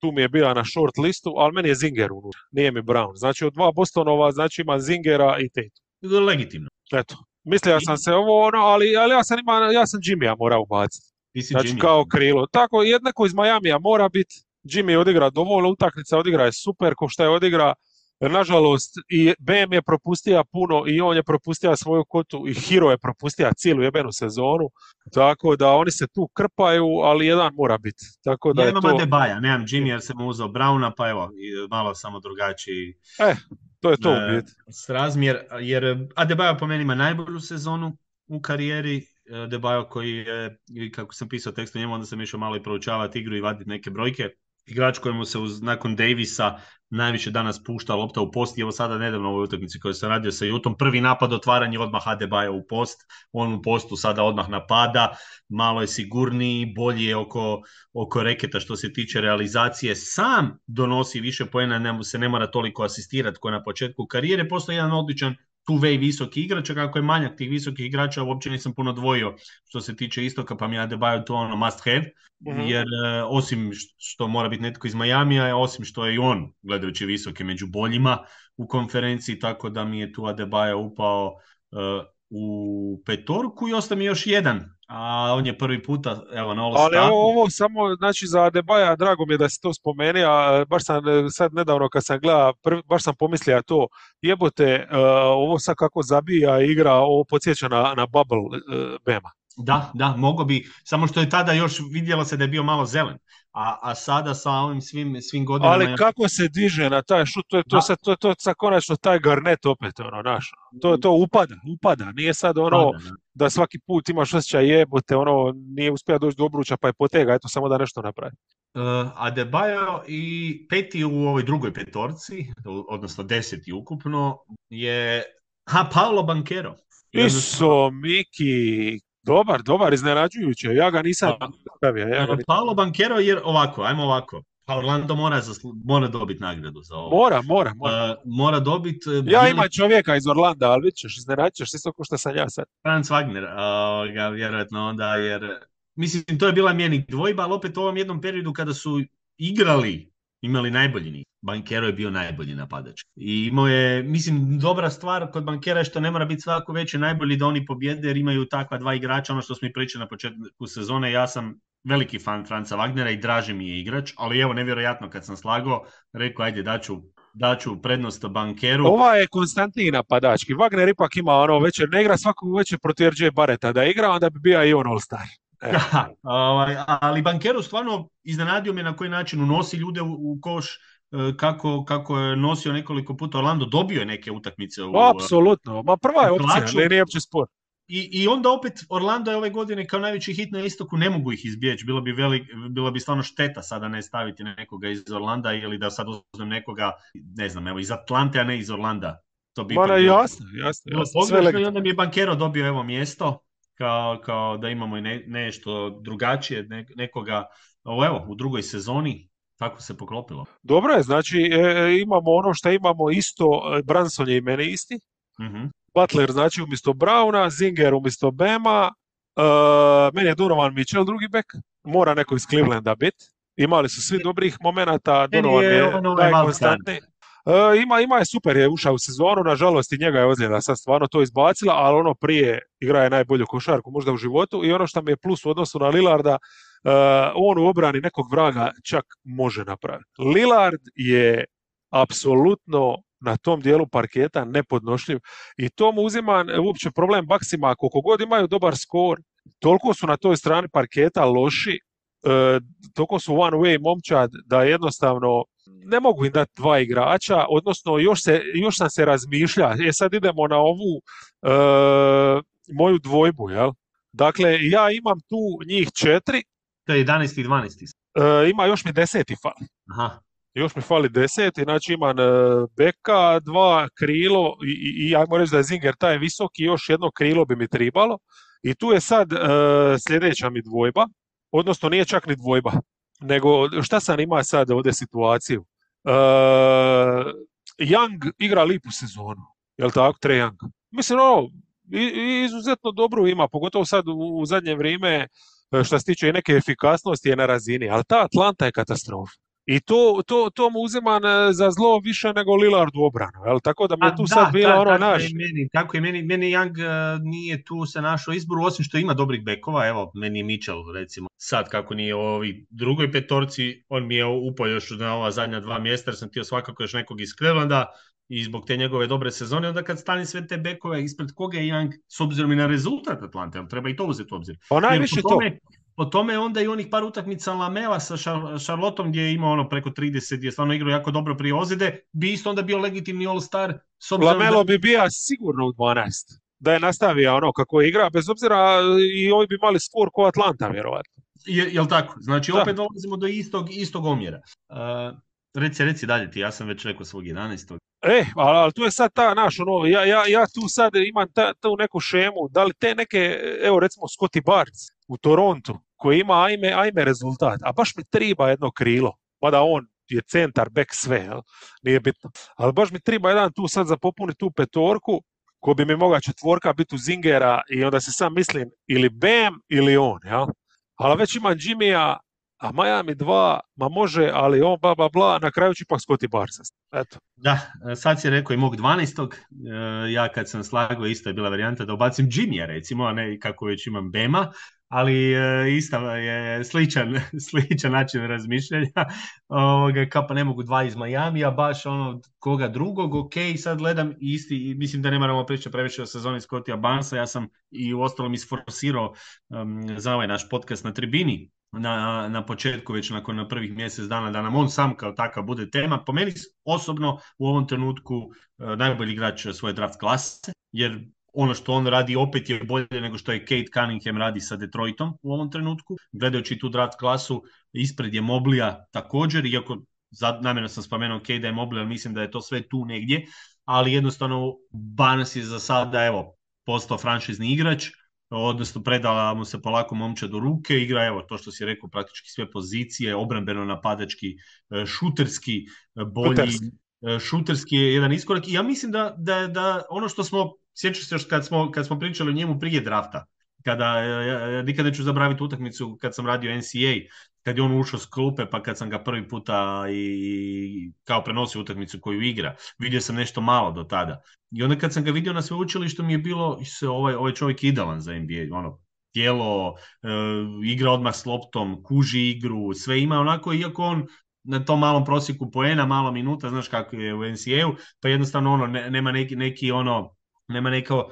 tu mi je bio na short listu, ali meni je Zinger unutra, nije mi Brown. Znači od dva Bostonova, znači ima Zingera i Tatum. Legitimno. Eto, Mislio sam se ovo, ono, ali, ali ja sam ima, ja sam Jimmya morao ubaciti. Znači Jimmy. kao krilo. Tako, jednako iz Majamija mora biti. Jimmy odigra dovoljno utakmica, odigra je super, ko što je odigra. nažalost, i BM je propustio puno i on je propustio svoju kotu i Hiro je propustio cijelu jebenu sezonu, tako da oni se tu krpaju, ali jedan mora biti. Tako da ja je imam to... Adebaja, nemam Jimmy jer sam uzeo Brauna, pa evo, malo samo drugačiji E, to je to u biti. s razmjer, jer Adebayo po meni ima najbolju sezonu u karijeri, Adebayo koji je, kako sam pisao tekst o njemu, onda sam išao malo i proučavati igru i vaditi neke brojke. Igrač kojemu se uz, nakon Davisa najviše danas pušta lopta u post. I evo sada nedavno u ovoj utakmici koju sam radio sa Jutom, prvi napad otvaranje odmah Adebayo u post, on u postu sada odmah napada, malo je sigurniji, bolji je oko, oko reketa što se tiče realizacije, sam donosi više poena, se ne mora toliko asistirati kao na početku karijere, postoji jedan odličan two-way visoki igrač, a kako je manjak tih visokih igrača, uopće nisam puno dvojio što se tiče istoka, pa mi je Adebayo to ono must have, Mhm. jer e, osim što mora biti netko iz Majamija, osim što je i on, gledajući visoke, među boljima u konferenciji, tako da mi je tu Adebayo upao e, u petorku i ostao mi još jedan, a on je prvi puta, evo, na All Ali ovo, ovo samo, znači za Adebaja, drago mi je da si to spomeni, a baš sam e, sad nedavno kad sam gledao, prvi- baš sam pomislio to, jebote, e, ovo sad kako zabija igra, ovo podsjeća na, na Bubble e, Bema. Da, da, mogo bi, samo što je tada još vidjelo se da je bio malo zelen, a, a sada sa ovim svim, svim godinama... Ali kako se diže na taj šut, to je to Da. sad, to, to sad konačno taj Garnet opet, ono, naš. To, to upada, upada, nije sad ono Pada, da. da svaki put imaš osjećaj jebote, ono, nije uspio doći do obruča pa je potega, eto samo da nešto napravi. Uh, Adebayo i peti u ovoj drugoj petorci, odnosno deseti ukupno, je ha, Paolo Banquero. Iso, Miki, dobar, dobar, iznenađujuće. Ja ga nisam stavio. Ja ga Uh, Paolo Banquero jer ovako, ajmo ovako. Pa Orlando mora, zaslu- mora dobiti nagradu za ovo. Mora, mora, mora. Uh, mora dobiti... uh, Ja bili- imam čovjeka iz Orlanda, ali iznenađit ćeš isto ko što sam ja sad. Franz Wagner, ovoga, vjerojatno onda, jer mislim, to je bila mjeni dvojba, ali opet u ovom jednom periodu kada su igrali, imali najbolji niz. Bankero je bio najbolji napadač. I imao je, mislim, dobra stvar kod Bankera je što ne mora biti svako veće najbolji da oni pobjede, jer imaju takva dva igrača, ono što smo i pričali na početku sezone, ja sam veliki fan Franca Wagnera i draži mi je igrač, ali evo, nevjerojatno kad sam slagao, rekao, ajde, daću, daću prednost Bankeru. Ova je konstantniji napadački. Wagner ipak ima ono večer, ne igra svakog večer protiv RJ Bareta. Da igra, onda bi bio i on All-Star. E. Da, ovaj, ali Bankeru stvarno iznenadio me na koji način unosi ljude u, u koš, e, kako, kako je nosio nekoliko puta Orlando, dobio je neke utakmice u, Apsolutno. Ma prva je opcija, ne, nije uopće spor. I, I onda opet Orlando je ove godine kao najveći hit na istoku, ne mogu ih izbjeći. Bilo bi, velik, bilo bi stvarno šteta sada ne staviti nekoga iz Orlanda ili da sad uzmem nekoga, ne znam, evo iz Atlante, a ne iz Orlanda. To bi Ma ipak ne, bilo- jasno, jasno. jasno. Sve i onda mi je Bankero dobio evo mjesto kao, kao da imamo i ne, nešto drugačije, ne, nekoga evo, u drugoj sezoni tako se poklopilo. Dobro je, znači e, imamo ono što imamo isto, e, Branson je i meni isti. Mhm. Butler znači umjesto Brauna, Zinger umjesto Bema, e, meni je Donovan Mitchell drugi bek, mora neko iz Clevelanda biti. Imali su svi dobrih momenata, Donovan je je ono ovaj najkonstantniji. E, ima, ima je super, je ušao u sezonu, nažalost i njega je ozljeda sad stvarno to izbacila, ali ono prije igra je najbolju košarku možda u životu i ono što mi je plus u odnosu na Lillarda, e, on u obrani nekog vraga čak može napraviti. Lillard je apsolutno na tom dijelu parketa nepodnošljiv i to mu uzima uopće problem baksima, koliko god imaju dobar skor, toliko su na toj strani parketa loši, e, toliko su one way momčad da jednostavno ne mogu im dati dva igrača, odnosno još, se, još sam se razmišlja, e sad idemo na ovu e, moju dvojbu, jel? Dakle, ja imam tu njih četiri, To je 11. i 12. e, ima još mi deseti fali. Aha. Još mi fali deseti, znači imam e, beka, dva krilo i, i, i ajmo reći da je Zinger taj visoki, još jedno krilo bi mi tribalo. I tu je sad e, sljedeća mi dvojba, odnosno nije čak ni dvojba, nego šta sam ima sad ovdje situaciju. E, Young igra lipu sezonu, jel tako, Trae Young? Mislim, ono, izuzetno dobro ima, pogotovo sad u, u zadnje vrijeme, e, što se tiče i neke efikasnosti je na razini, ali ta Atlanta je katastrofa. I to, to, to mu uzimam za zlo više nego Lillard u obranu, jel? Tako da mi je tu sad bilo ono tako naš... Je meni, tako je meni, meni Young nije tu se našao izboru, osim što ima dobrih bekova, evo, meni je Mitchell recimo, sad kako nije u ovi drugoj petorci, on mi je upao još na ova zadnja dva mjesta, jer sam htio svakako još nekog iz Clevelanda, i zbog te njegove dobre sezone, onda kad stani sve te bekove ispred koga je Young, s obzirom i na rezultat Atlante, treba i to uzeti u obzir. Pa najviše to. Po tome onda i onih par utakmica Lamela sa Charlottom gdje je imao ono preko 30, gdje je stvarno igrao jako dobro prije ozide, bi isto onda bio legitimni All-Star. Lamelo bi bio sigurno u 12 da je nastavio ono kako igra, bez obzira i ovi bi mali skor ko Atlanta, vjerovatno. Je, jel tako? Znači, opet dolazimo do istog, istog omjera. Uh, reci, reci dalje ti, ja sam već rekao svog 11. E, ali, tu je sad ta naš, ono, ja, ja, ja tu sad imam ta, tu neku šemu, da li te neke, evo recimo Scotty Barnes u Torontu, koji ima ajme, ajme rezultat, a baš mi triba jedno krilo, mada on je centar, back sve, jel? nije bitno. Ali baš mi triba jedan tu sad za popuniti tu petorku, ko bi mi mogao četvorka biti u Zingera i onda se sam mislim ili Bam ili on, jel? Ali već imam Jimmya, a Miami 2, ma može, ali on bla bla bla, na kraju ću ipak Scotty Barnes. Eto. Da, sad si rekao i mog 12. E, ja kad sam slagao isto je bila varijanta da ubacim Jimmya recimo, a ne kako već imam Bema, ali e, je sličan, sličan način razmišljanja. Ovoga, kao pa ne mogu dva iz Majamija, baš ono koga drugog, ok, sad gledam isti, mislim da ne moramo pričati previše o sezoni Scottija Bansa, ja sam i u ostalom isforsirao za ovaj naš podcast na tribini na, na početku, već nakon na prvih mjesec dana, da nam on sam kao takav bude tema. Po meni osobno u ovom trenutku e, najbolji igrač svoje draft klase, jer ono što on radi opet je bolje nego što je Kate Cunningham radi sa Detroitom u ovom trenutku. Gledajući tu draft klasu, ispred je Moblija također, iako namjerno sam spomenuo Kate da je Moblija, mislim da je to sve tu negdje, ali jednostavno Barnes je za sada evo, postao franšizni igrač, odnosno predala mu se polako momče do ruke, igra evo to što si rekao praktički sve pozicije, obrambeno napadački, e, šuterski, e, bolji, e, šuterski je jedan iskorak. I ja mislim da, da, da ono što smo sjećaš se još kad smo, kad smo pričali o njemu prije drafta, kada, ja, nikad neću zabraviti utakmicu kad sam radio NCA, kad je on ušao s klupe, pa kad sam ga prvi puta i kao prenosio utakmicu koju igra, vidio sam nešto malo do tada. I onda kad sam ga vidio na sveučilištu mi je bilo, se ovaj, ovaj čovjek idealan za NBA, ono, tijelo, e, igra odmah s loptom, kuži igru, sve ima onako, iako on na tom malom prosjeku poena, malo minuta, znaš kako je u NCA-u, pa jednostavno ono, nema neki, neki ono, nema neko,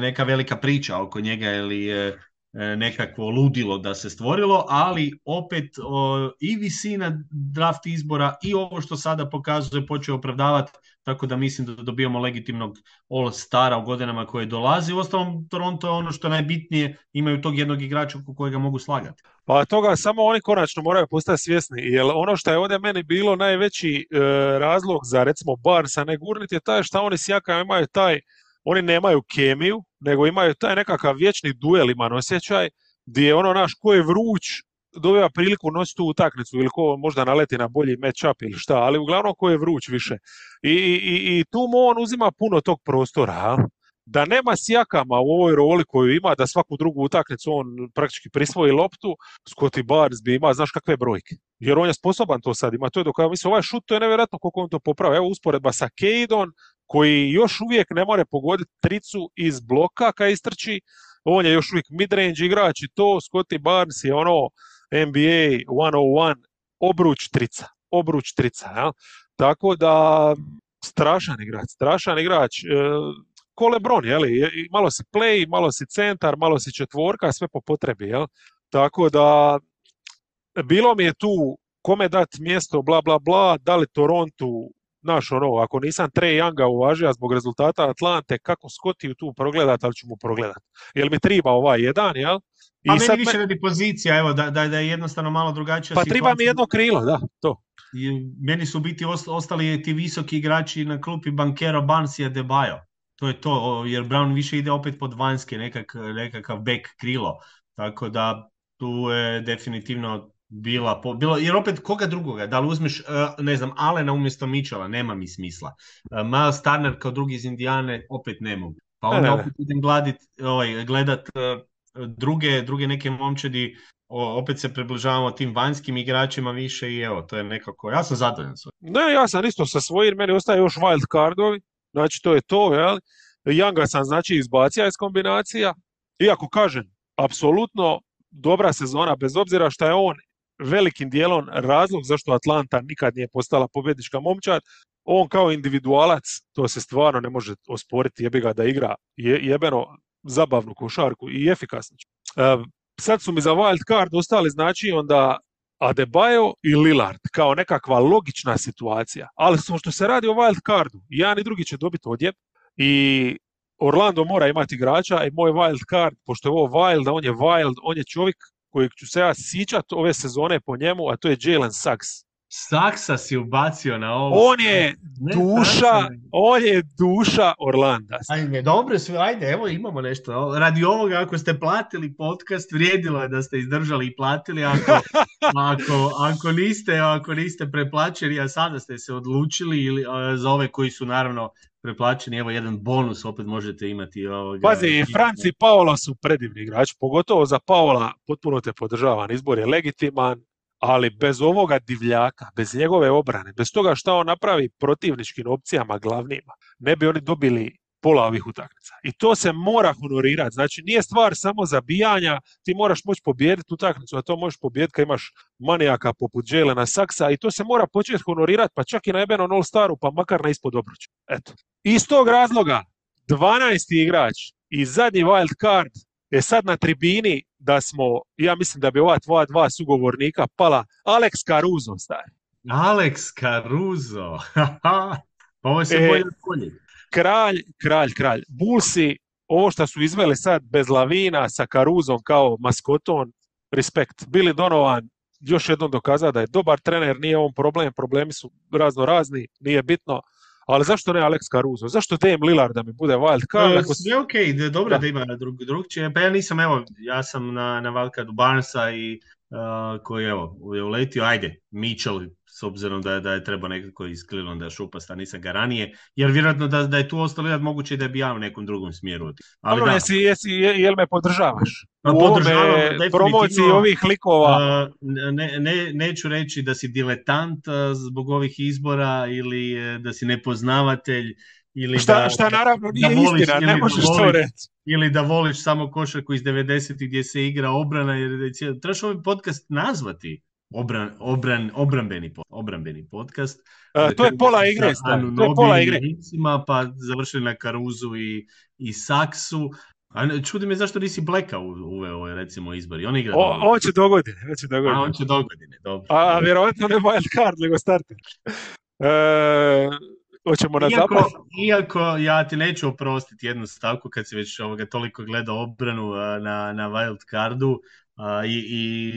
neka velika priča oko njega ili je nekakvo ludilo da se stvorilo, ali opet i visina draft izbora i ovo što sada pokazuje počeo opravdavati, tako da mislim da dobijamo legitimnog all stara u godinama koje dolazi. U ostalom, Toronto je ono što je najbitnije, imaju tog jednog igrača oko kojega mogu slagati. Pa toga samo oni konačno moraju postati svjesni, jer ono što je ovdje meni bilo najveći e, razlog za recimo Barsa ne gurniti je taj što oni s imaju taj oni nemaju kemiju, nego imaju taj nekakav vječni duel, ima osjećaj, gdje je ono naš ko je vruć, dobiva priliku nositi tu utakmicu ili ko možda naleti na bolji match-up ili šta, ali uglavnom ko je vruć više. I, i, i tu mu on uzima puno tog prostora, da nema sjakama u ovoj roli koju ima, da svaku drugu utakmicu on praktički prisvoji loptu, Scotty Barnes bi ima, znaš kakve brojke. Jer on je sposoban to sad, ima to je dok mislim, ovaj šut to je nevjerojatno koliko on to popravi. Evo usporedba sa Kejdon, koji još uvijek ne more pogoditi tricu iz bloka kad istrči, on je još uvijek midrange igrač i to Scotty Barnes je ono NBA 101 obruč trica, obruč trica, ja? tako da strašan igrač, strašan igrač, e, ko Lebron, li malo si play, malo si centar, malo si četvorka, sve po potrebi, jel? tako da bilo mi je tu kome dati mjesto, bla, bla, bla, da li Torontu Znaš, ono, ako nisam Trey Younga uvažio zbog rezultata Atlante, kako Scottiju tu progledat, ali ću mu progledat. Jel mi triba ovaj jedan, jel? I pa meni sad više radi pozicija, evo, da, da, da je jednostavno malo drugačija Pa triba mi jedno krilo, da, to. I meni su biti ostali ti visoki igrači na klupi Bankero, Barnes i Debajo. To je to, jer Brown više ide opet pod vanjske, nekak, nekakav back krilo. Tako da tu je definitivno bila, po, bilo, jer opet koga drugoga, da li uzmeš, e, ne znam, Alena umjesto Mičela, nema mi smisla. Uh, Miles Turner kao drugi iz Indijane, opet ne mogu. Pa onda opet idem gledati, ovaj, gledat e, druge, druge neke momčadi opet se približavamo tim vanjskim igračima više i evo, to je nekako, ja sam zadovoljan svoj. Ne, ja sam isto sa svojim, meni ostaje još wild cardovi, znači to je to, jel? Younga sam znači izbacija iz kombinacija, iako kažem, apsolutno dobra sezona, bez obzira što je on velikim dijelom razlog zašto Atlanta nikad nije postala pobjednička momčad, on kao individualac, to se stvarno ne može osporiti, jebi ga da igra jebeno zabavnu košarku i efikasno. E, sad su mi za wild card ostali znači onda Adebayo i Lillard kao nekakva logična situacija. Ali što se radi o wild cardu, jedan i drugi će dobiti odjeb i Orlando mora imati igrača i moj wild card, pošto je ovo wild, on je wild, on je čovjek kojeg ću se ja sićati ove sezone po njemu, a to je Jalen Suggs. Saksa si ubacio na ovo. On je duša, on je duša Orlanda. Ajde, dobro su, ajde, evo imamo nešto. Radi ovoga, ako ste platili podcast, vrijedilo je da ste izdržali i platili. Ako, ako, ako, niste, ako niste preplaćeni, a sada ste se odlučili ili za ove koji su naravno preplaćeni, evo jedan bonus opet možete imati. Ovoga, Pazi, Franci i Paola su predivni igrači, pogotovo za Paola potpuno te podržavan. Izbor je legitiman, ali bez ovoga divljaka, bez njegove obrane, bez toga što on napravi protivničkim opcijama glavnima, ne bi oni dobili pola ovih utakmica. I to se mora honorirati. Znači, nije stvar samo zabijanja, ti moraš moći pobijediti utakmicu, a to možeš pobijediti kad imaš manijaka poput Jelena Saksa i to se mora početi honorirati, pa čak i na jebenom All Staru, pa makar na ispod obruča. Eto. Iz tog razloga, 12. igrač i zadnji wild card je sad na tribini da smo, ja mislim da bi ova tvoja dva sugovornika pala Alex Caruso, stari. Alex Caruso, pa ovo se e, bolje Kralj, kralj, kralj. Bulsi, ovo što su izveli sad bez Lavina sa Karuzom kao maskotom, respekt. Bili Donovan još jednom dokazao da je dobar trener, nije on problem, problemi su razno razni, nije bitno. Ali zašto ne Alex Caruso? Zašto Dame Lillard da mi bude wild card? Ako... Sve ok, dobro da, da ima drug, drugčije. Pa ja nisam, evo, ja sam na, na wild cardu Barnesa i uh, koji evo, je uletio, ajde, Mitchell s obzirom da je, da je treba nekako iz Clevelanda šupasta, nisam ga ranije, jer vjerojatno da, da je tu ostalo Lillard moguće da bi ja u nekom drugom smjeru. Ali da. jesi, jesi, jel me podržavaš? Pa, u ovome promociji ovih likova? Ne, ne, neću reći da si diletant zbog ovih izbora ili uh, da si nepoznavatelj ili šta, da, šta naravno nije da voliš, istina, ne možeš da voliš, to reći. Ili da voliš samo košarku iz 90 gdje se igra obrana, jer trebaš ovaj podcast nazvati obran, obran, obrambeni, obrambeni podcast. A, to je pola igre, to je pola igre. Pa završili na Karuzu i, i Saksu. A čudi me zašto nisi Blacka uveo ovaj, recimo izbor. On igra o, on će do godine, on će do godine. A on će do godine, dobro. A vjerovatno ne wild card, nego starter. E, hoćemo na iako, zapad? Iako ja ti neću oprostiti jednu stavku kad si već ovoga toliko gledao obranu na, na wild cardu, a, i, i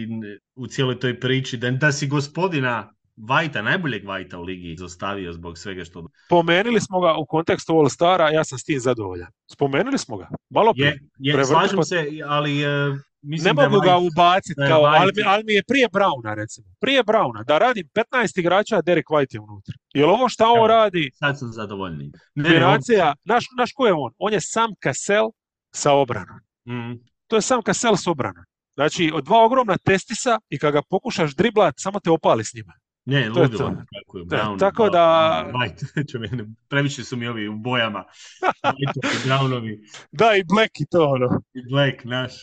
u cijeloj toj priči da, da si gospodina Vajta, najboljeg Vajta u ligi izostavio zbog svega što... Spomenuli smo ga u kontekstu All Stara, ja sam s tim zadovoljan. Spomenuli smo ga, malo prije. Je, je, slažem se, ali uh, mislim ne mogu ga ubaciti, kao, ali, ali, mi je prije Brauna recimo. Prije Brauna, da radim 15 igrača, Derek White je unutra. Jel ovo šta on radi? Sad sam zadovoljni. Generacija, naš, naš ko je on? On je sam Cassell sa obranom. Mm. To je sam Cassell s obranom. Znači, od dva ogromna testisa i kad ga pokušaš driblat, samo te opali s njima. Ne, ludilo, kako je Brown. tako da... White, previše su mi ovi u bojama. Brownovi. Da, i Black i to, ono. I Black, naš.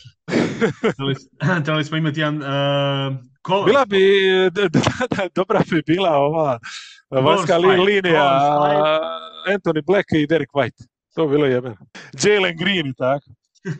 Trebali smo imati jedan uh. Bila bi, da, da, dobra bi bila ova vanjska li, linija Anthony Black i Derek White. To bi bilo jebeno. Jalen Green i tako.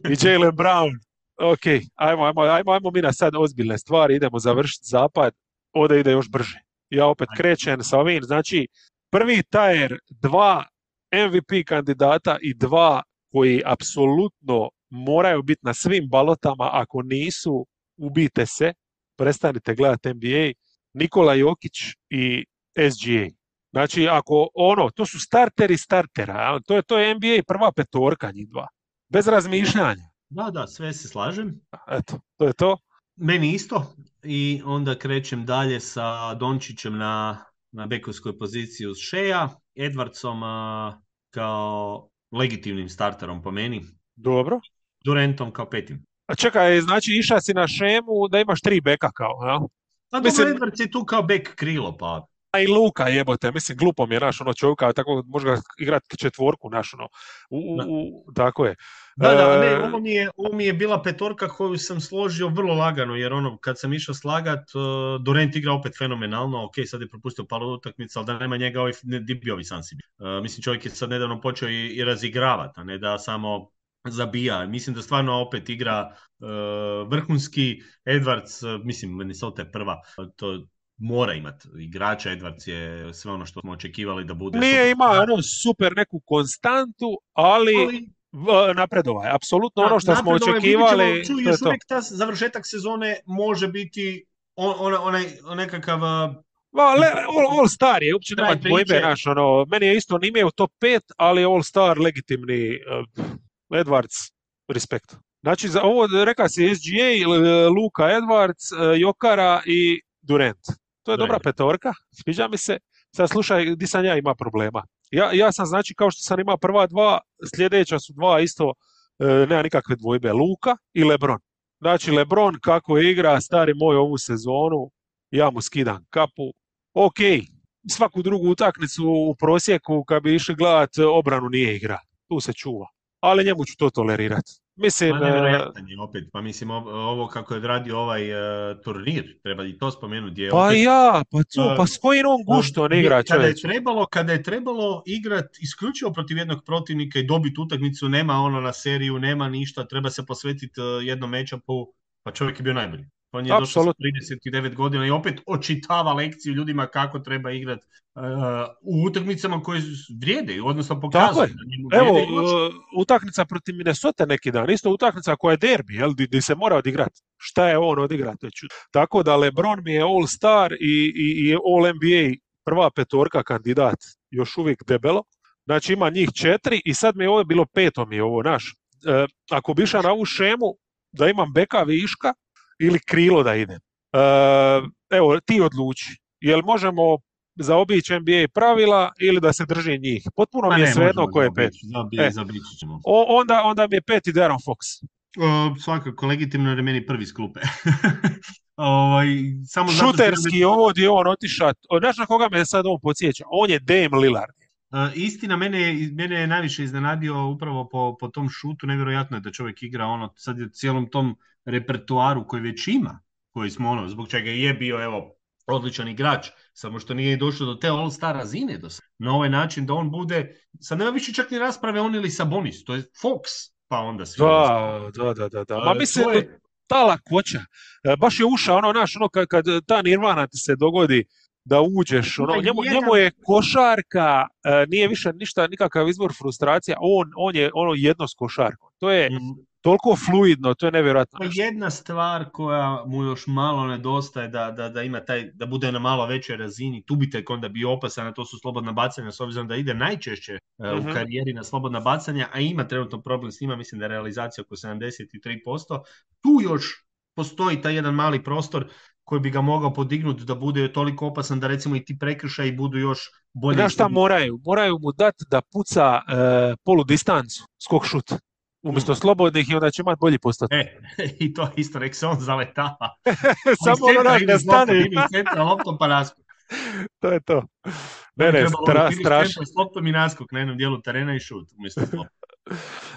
I Jalen Brown. Ok, ajmo, ajmo, ajmo, ajmo mi na sad ozbiljne stvari, idemo završiti zapad, ovdje ide još brže. Ja opet krećem sa ovim, znači prvi tajer, dva MVP kandidata i dva koji apsolutno moraju biti na svim balotama, ako nisu, ubite se, prestanite gledati NBA, Nikola Jokić i SGA. Znači, ako ono, to su starteri startera, to je, to je NBA prva petorka njih dva, bez razmišljanja. Da, da, sve se slažem. Eto, to je to. Meni isto. I onda krećem dalje sa Dončićem na, na bekovskoj poziciji uz Šeja, Edwardsom kao legitimnim starterom po meni. Dobro. Durantom kao petim. A čekaj, znači išao si na šemu da imaš tri beka kao, ja? A Mislim- dobro, Edwards je tu kao bek krilo, pa A i Luka jebote, mislim glupo mi je naš ono čovjeka, tako može ga igrat četvorku naš ono. U, u- u- tako je. Da, da, E, ne, ovo mi, je, ovo mi je bila petorka koju sam složio vrlo lagano, jer ono, kad sam išao slagat, uh, Durant igra opet fenomenalno, ok, sad je propustio palu utakmicu, ali da nema njega, ovaj, ne, di bi ovi Sansi bili? Uh, mislim, čovjek je sad nedavno počeo i, i razigravati, a ne da samo zabija. Mislim da stvarno opet igra uh, vrhunski. Edwards, uh, mislim, Minnesota je prva, to mora imati igrača, Edwards je sve ono što smo očekivali da bude. Nije super. ima ono super neku konstantu, ali, Ali napredova je. Apsolutno ono što smo očekivali, je još to. uvijek ta završetak sezone može biti on, on, onaj, nekakav Ma, le, all, all Star je, uopće nema dvojbe, naš, ono, meni je isto, nije u top 5, ali All Star legitimni uh, Edwards, respekt. Znači, za ovo, reka si SGA, Luka Edwards, uh, Jokara i Durant. To je dobra petorka, sviđa mi se. Sad slušaj, di sam ja ima problema. Ja, ja sam, znači, kao što sam imao prva dva, sljedeća su dva isto, e, nema nikakve dvojbe, Luka i Lebron. Znači, Lebron kako igra, stari moj, ovu sezonu, ja mu skidam kapu. Ok, svaku drugu utakmicu u prosjeku kad bi išli gledat obranu nije igra. Tu se čuva. Ali njemu ću to tolerirati. Mislim, nevjerojatan je opet, pa mislim ovo, kako je odradio ovaj uh, turnir, treba i to spomenuti. Gdje je pa opet, ja, pa to, e, pa s kojim on guštom igra kada je trebalo, kada je trebalo igrat isključivo protiv jednog protivnika i dobiti utakmicu, nema ono na seriju, nema ništa, treba se posvetiti jednom matchupu, pa čovjek je bio najbolji. On je došao Apsolutno. sa 39 godina i opet očitava lekciju ljudima kako treba igrati uh, u utakmicama koje vrijede, odnosno Tako pokazuju. njemu Evo, e, utakmica protiv Minnesota neki dan, isto utakmica koja je derbi, jel, di se mora odigrati. Šta je on čudno. Tako da LeBron mi je All Star i, i, i All NBA prva petorka kandidat, još uvijek debelo. Znači ima njih četiri i sad mi je ovo bilo peto mi je ovo naš. E, ako bi išao na ovu šemu da imam beka viška ili krilo da idem. E, evo, ti odluči. Jel možemo zaobići NBA pravila ili da se drži njih? Potpuno mi je svejedno ko je pet. E. onda, onda mi je peti Darren Fox. O, svakako legitimno je meni prvi s klupe. ovaj, samo zato Šuterski, ovo gdje je on otišao. Znaš na koga me sad on podsjeća? On je Dame Lillard. E, istina, mene, je- mene je najviše iznenadio upravo po, po tom šutu. Nevjerojatno je da čovjek igra ono, sad je cijelom tom repertuaru koji već ima, koji smo ono, zbog čega je bio, evo, odličan igrač, samo što nije došao do te all-star razine do sad. Na ovaj način da on bude, sad nema više čak ni rasprave on ili Sabonis, to je Fox, pa onda svi. Da, da, da, da. da. Ma mislim, je- ta lakoća. E, Baš je ušao ono, naš, ono, kad, kad ta nirvana ti se dogodi da uđeš, ono, njemu, njemu je košarka, e, nije više ništa, nikakav izvor frustracija, on, on je ono jedno s košarkom. To je Mm, toliko fluidno, to je nevjerojatno. Pa jedna stvar koja mu još malo nedostaje da, da, da ima taj, da bude na malo većoj razini, tu bi tek onda bio opasan, a to su slobodna bacanja, s obzirom da ide najčešće Mhm. u karijeri na slobodna bacanja, a ima trenutno problem s njima, mislim da je realizacija oko 73%. Tu još postoji taj jedan mali prostor koji bi ga mogao podignuti da bude toliko opasan da recimo i ti prekršaji budu još bolje. Znaš šta moraju? Moraju mu dati da puca e, polu distancu, skok šut. Umjesto Mm. slobodnih i onda će imati bolji postotak. E, i to isto, nek se on zaletava. Samo ono ne stane. Centra loptom pa naskok. to je to. Ne, ne, stra, strašno. S loptom i naskok na jednom dijelu terena i šut umjesto lopta.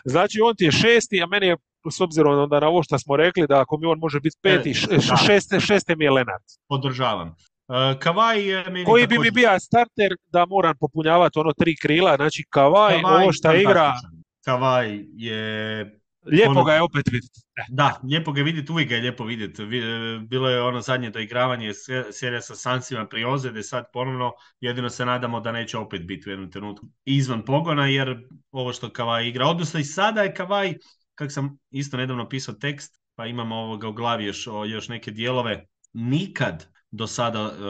Znači on ti je šesti, a meni je s obzirom onda na ovo što smo rekli da ako mi on može biti peti, E, šeste, šeste mi je Lenart. Podržavam. Uh, Kavaj je meni Koji bi mi bio starter da moram popunjavati ono tri krila, znači Kavaj, Kavaj ovo što igra. Kavaj je lijepo ono- ga je opet vidjeti. Da, lijepo ga je vidjeti, uvijek ga je lijepo vidjeti. Vi- e, Bilo je ono zadnje doigravanje se- serija sa Sansima prije ozljede, sad ponovno jedino se nadamo da neće opet biti u jednom trenutku izvan pogona, jer ovo što Kavaj igra, odnosno i sada je Kavaj, kak sam isto nedavno pisao tekst, pa imamo ovoga u glavi još, još neke dijelove, nikad do sada, e,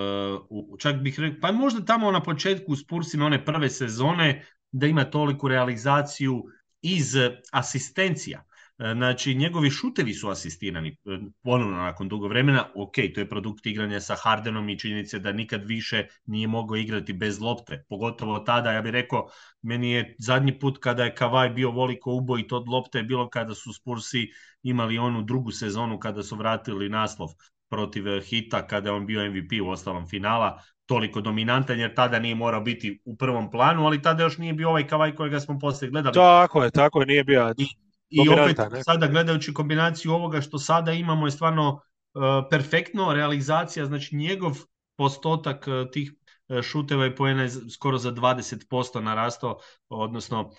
u- čak bih rekao, pa možda tamo na početku u Spursima one prve sezone, da ima toliku realizaciju iz asistencija. E, znači, njegovi šutevi su asistirani e, ponovno nakon dugo vremena. Ok, to je produkt igranja sa Hardenom i činjenice da nikad više nije mogao igrati bez lopte. Pogotovo tada, ja bih rekao, meni je zadnji put kada je Kavaj bio voliko ubojit od lopte bilo kada su Spursi imali onu drugu sezonu kada su vratili naslov protiv Hita kada je on bio MVP u ostalom finala toliko dominantan jer tada nije morao biti u prvom planu, ali tada još nije bio ovaj kavaj kojega smo poslije gledali. Tako je, tako je, nije bio I, i opet sada gledajući kombinaciju ovoga što sada imamo je stvarno uh, perfektno realizacija, znači njegov postotak uh, tih uh, šuteva i poena je skoro za 20% narastao, odnosno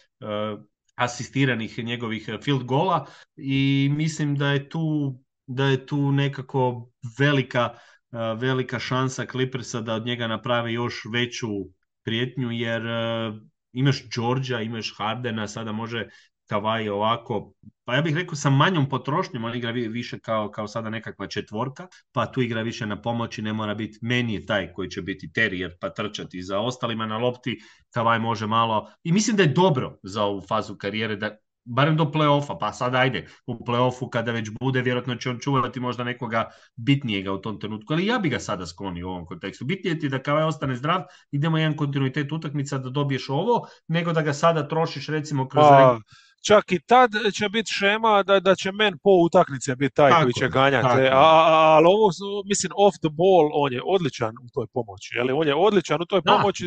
asistiranih njegovih field gola i mislim da je tu da je tu nekako velika velika šansa Clippersa da od njega napravi još veću prijetnju jer imaš Georgia, imaš Hardena, sada može Kavaj ovako, pa ja bih rekao sa manjom potrošnjom, on igra više kao, kao sada nekakva četvorka, pa tu igra više na pomoći, ne mora biti, meni taj koji će biti terijer pa trčati za ostalima na lopti, Kavaj može malo, i mislim da je dobro za ovu fazu karijere da barem do play-offa, pa sad ajde, u play-offu kada već bude, vjerojatno će on čuvati možda nekoga bitnijega u tom trenutku, ali ja bi ga sada sklonio u ovom kontekstu. Bitnije ti da kao je ostane zdrav, idemo jedan kontinuitet utakmica da dobiješ ovo, nego da ga sada trošiš recimo kroz... Pa, čak i tad će biti šema da, da će men po utakmice biti taj koji će ganjati. A, ali ovo, mislim, off the ball, on je odličan u toj pomoći. Jeli? On je odličan u toj pomoći.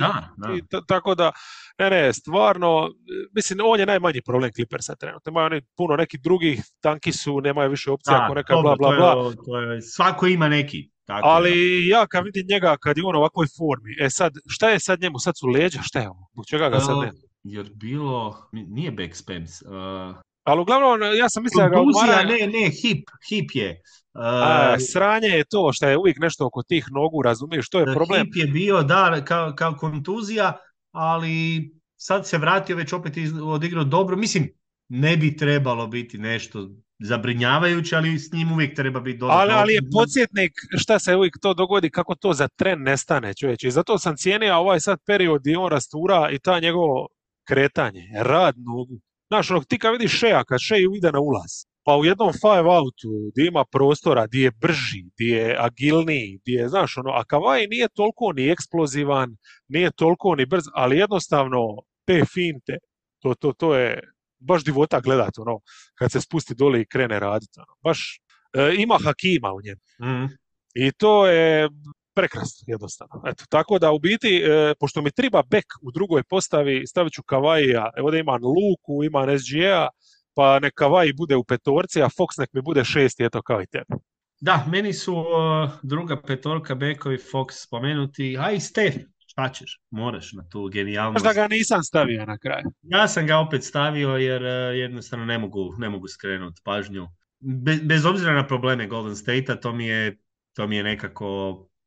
I tako da, ne, ne, stvarno, mislim, on je najmanji problem Clippersa trenutno. Imaju oni puno nekih drugih, tanki su, nemaju više opcija, ako neka bla, bla, bla. To je, svako ima neki. Tako Ali ja kad vidim njega kad je on u ovakvoj formi, e sad, šta je sad njemu? Sad su leđa, šta je ovo? Zbog čega ga sad ne? jer bilo, nije backspams. Uh, ali uglavnom, ja sam mislio da ga odmara... Ne, ne, hip, hip je. Uh, A, sranje je to što je uvijek nešto oko tih nogu, razumiješ, što je problem. Hip je bio, da, kao, kao kontuzija, ali sad se vratio već opet odigrao dobro. Mislim, ne bi trebalo biti nešto zabrinjavajuće, ali s njim uvijek treba biti dobro. Ali, ali je podsjetnik šta se uvijek to dogodi, kako to za tren nestane, čovječe. I zato sam cijenio ovaj sad period gdje on rastura i ta njegovo kretanje, rad nogu. Znaš, ono, ti kad vidiš Šeja, kad Šej ide na ulaz, pa u jednom five outu gdje ima prostora, gdje je brži, gdje je agilniji, gdje je, znaš, ono, a Kavaj nije toliko ni eksplozivan, nije toliko ni brz, ali jednostavno te finte, to, to, to je baš divota gledat, ono, kad se spusti dole i krene raditi, ono, baš e, ima hakima u njemu. Mm. I to je prekrasno, jednostavno. Eto, tako da u biti, e, pošto mi treba bek u drugoj postavi, stavit ću Kavaija, evo da imam Luku, imam SGA, pa nek Kavaji bude u petorci, a Fox nek mi bude šesti, eto kao i tebe. Da, meni su uh, druga petorka bekovi Fox spomenuti, a i Steph, šta ćeš, moraš na tu genijalnost. Možda ga nisam stavio na kraju. Ja sam ga opet stavio jer uh, jednostavno ne mogu, ne mogu skrenuti pažnju. Be, bez obzira na probleme Golden State-a, to mi je, to mi je nekako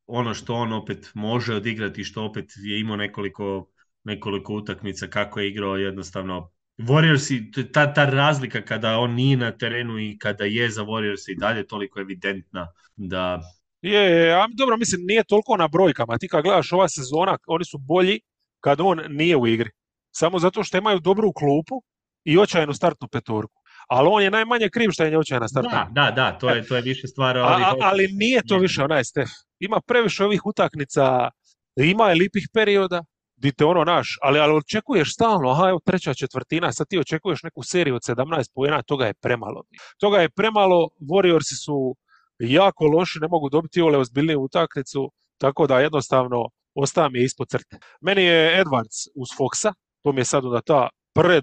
ono što on opet može odigrati, što opet je imao nekoliko, nekoliko utakmica kako je igrao jednostavno Warriors, ta, ta razlika kada on nije na terenu i kada je za Warriors i dalje toliko evidentna da... Je, je, a dobro, mislim, nije toliko na brojkama. Ti kad gledaš ova sezona, oni su bolji kad on nije u igri. Samo zato što imaju dobru klupu i očajnu startnu petorku ali on je najmanje kriv što je njoća na startu. Da, da, da, to je, to je više stvar. Ali, ali nije to više onaj Stef. Ima previše ovih utakmica, ima je lipih perioda, di te ono naš, ali, ali očekuješ stalno, aha, evo treća četvrtina, sad ti očekuješ neku seriju od 17 pojena, toga je premalo. Toga je premalo, Warriorsi su jako loši, ne mogu dobiti ole ozbiljniju utakmicu, tako da jednostavno ostaje mi ispod crte. Meni je Edwards uz Foxa, to mi je sad onda ta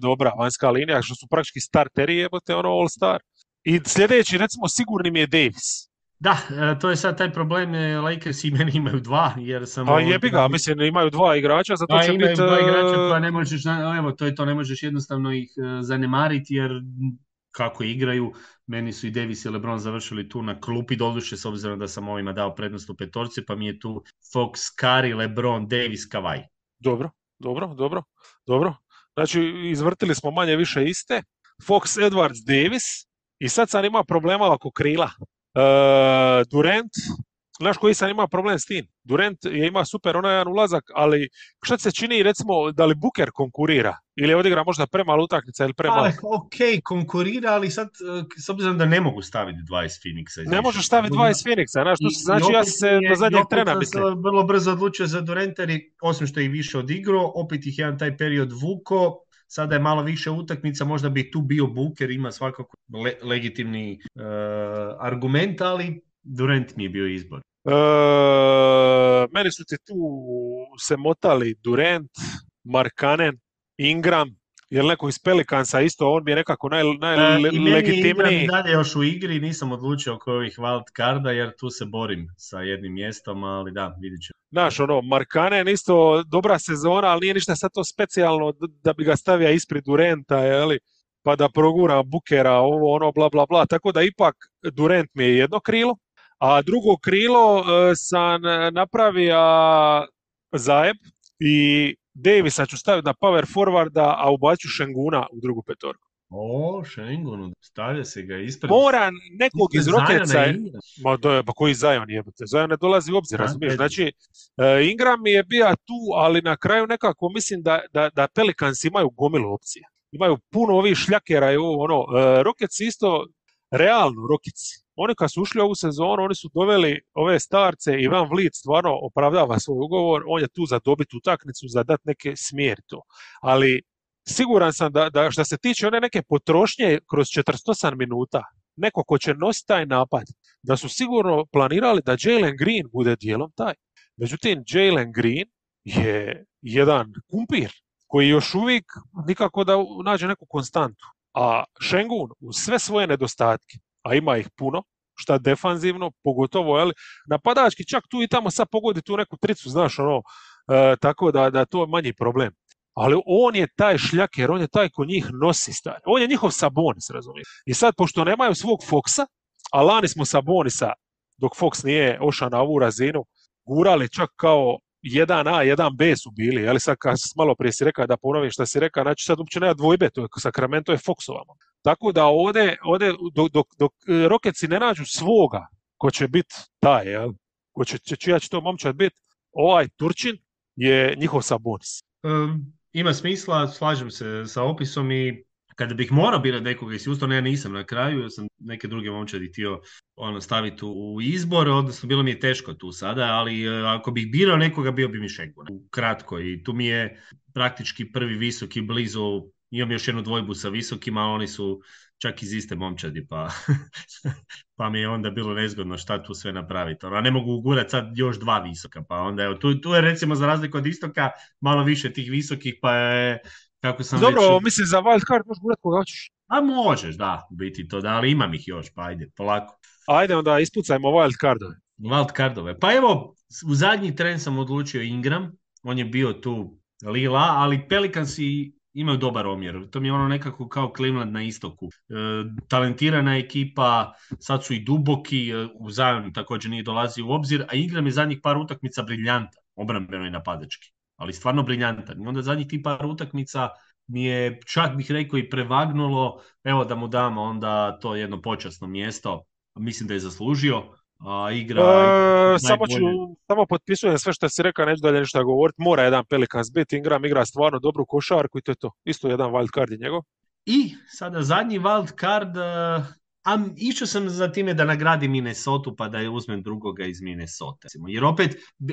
dobra vanjska linija, što su praktički starteri, jebote, ono all star. I sljedeći, recimo, sigurni mi je Davis. Da, e, to je sad taj problem, e, Lakers i meni imaju dva, jer sam... A jebi ga, mislim, imaju dva igrača, zato će biti... dva igrača koja ne možeš, evo, to je to, ne možeš jednostavno ih e, zanemariti, jer kako igraju, meni su i Davis i LeBron završili tu na klupi, doduše s obzirom da sam ovima dao prednost u petorci, pa mi je tu Fox, Curry, LeBron, Davis, Kavaj. Dobro, dobro, dobro, dobro. Znači, izvrtili smo manje više iste. Fox, Edwards, Davis. I sad sam ima problema oko krila. Uh, Durant, Znaš koji sam ima problem s tim? Durant je ima super onaj jedan ulazak, ali šta se čini recimo da li Booker konkurira? Ili odigra možda premala utakmica ili premalo? Ali, ok, konkurira, ali sad, eh, s obzirom da ne mogu staviti 20 Phoenixa. Ne možeš staviti 20 Phoenixa, znaš, to znači ja sam se je- do zadnjeg trena sam mislim. se vrlo brzo odlučio za Durenta, jer je, osim što je i više odigrao, opet ih jedan taj period vuko, sada je malo više utakmica, možda bi tu bio Booker, ima svakako le- legitimni eh, argument, ali Durant mi je bio izbor. E, meni su ti tu se motali Durant, Markanen, Ingram, jer neko iz Pelikansa isto, on mi je nekako naj, E, I najlegitimniji. dalje još u igri, nisam odlučio oko ovih wild carda, jer tu se borim sa jednim mjestom, ali da, vidit ću. Znaš, ono, Markanen isto dobra sezona, ali nije ništa sad to specijalno da bi ga stavio ispred Durenta, je pa da progura Bukera, ovo, ono, bla, bla, bla. Tako da ipak Durant mi je jedno krilo, a drugo krilo e, sam napravio zajeb i Davisa ću staviti na power forwarda, a ubacit Šenguna u drugu petorku. O, Šengunu, stavlja se ga ispred... Mora nekog iz Rokeca. Ma da, pa koji Zion jebote? Zion ne dolazi u obzir, razumiješ? Znači, e, Ingram mi je bio tu, ali na kraju nekako mislim da, da, da Pelicans imaju gomilu opcija. Imaju puno ovih šljakera i ovo, ono, e, Rockets isto, realno Rockets. Oni kad su ušli ovu sezonu, oni su doveli ove starce i Van Vliet stvarno opravdava svoj ugovor, on je tu za dobiti utakmicu, za dati neke smjer to. Ali siguran sam da, da što se tiče one neke potrošnje kroz 48 minuta, neko ko će nositi taj napad, da su sigurno planirali da Jalen Green bude dijelom taj. Međutim, Jalen Green je jedan kumpir koji još uvijek nikako da nađe neku konstantu. A Šengun uz sve svoje nedostatke, a ima ih puno, šta defanzivno, pogotovo jel, napadački čak tu i tamo sad pogodi tu neku tricu, znaš, ono, e, tako da, da to je manji problem. Ali on je taj šljaker, on je taj ko njih nosi stari. On je njihov Sabonis, razumiješ. I sad, pošto nemaju svog Foxa, a lani smo Sabonisa, dok Fox nije ošao na ovu razinu, gurali čak kao 1A, 1B su bili, ali sad kad malo prije si rekao da ponovim što si rekao, znači sad uopće nema dvojbe, to je Sacramento je Foxovamo. Tako da ovdje, ovdje dok, dok, dok e, Rocketsi ne nađu svoga, ko će biti taj, jel? Ko će, će, čija će to momčad biti, ovaj Turčin je njihov Sabonis. Um, ima smisla, slažem se sa opisom i kada bih morao birati nekoga iz Houstona, ja nisam na kraju, ja sam neke druge momčadi htio ono, staviti u, izbor, odnosno bilo mi je teško tu sada, ali e, ako bih birao nekoga, bio bi mi Šengun. Kratko, i tu mi je praktički prvi visoki blizu, imam još jednu dvojbu sa visokima, ali oni su čak iz iste momčadi, pa, pa mi je onda bilo nezgodno šta tu sve napraviti. Ono, ne mogu ugurati sad još dva visoka, pa onda evo, tu, tu je recimo za razliku od istoka malo više tih visokih, pa je, kako sam Dobro, već... mislim za wild card možeš gurati koga hoćeš. A možeš, da, biti to, da, ali imam ih još, pa ajde, polako. Ajde onda ispucajmo wild cardove. Wild cardove. Pa evo, u zadnji tren sam odlučio Ingram, on je bio tu lila, ali Pelicansi imaju dobar omjer. To mi je ono nekako kao Cleveland na istoku. E, talentirana ekipa, sad su i duboki, e, u Zion također nije dolazi u obzir, a Ingram je zadnjih par utakmica briljantan, obrambeno i napadački. Ali stvarno briljantan. I onda zadnjih ti par utakmica mi je čak bih rekao i prevagnulo, evo da mu damo onda to jedno počasno mjesto, mislim da je zaslužio, a igra... E, samo ću, samo potpisujem sve što si rekao, neću dalje ništa govoriti. Mora jedan Pelicans biti, Ingram igra stvarno dobru košarku i to je to. Isto jedan wild card je njegov. I sada zadnji wild card, uh, a išao sam za time da nagradim Minnesota pa da je uzmem drugoga iz Minnesota. Jer opet, uh,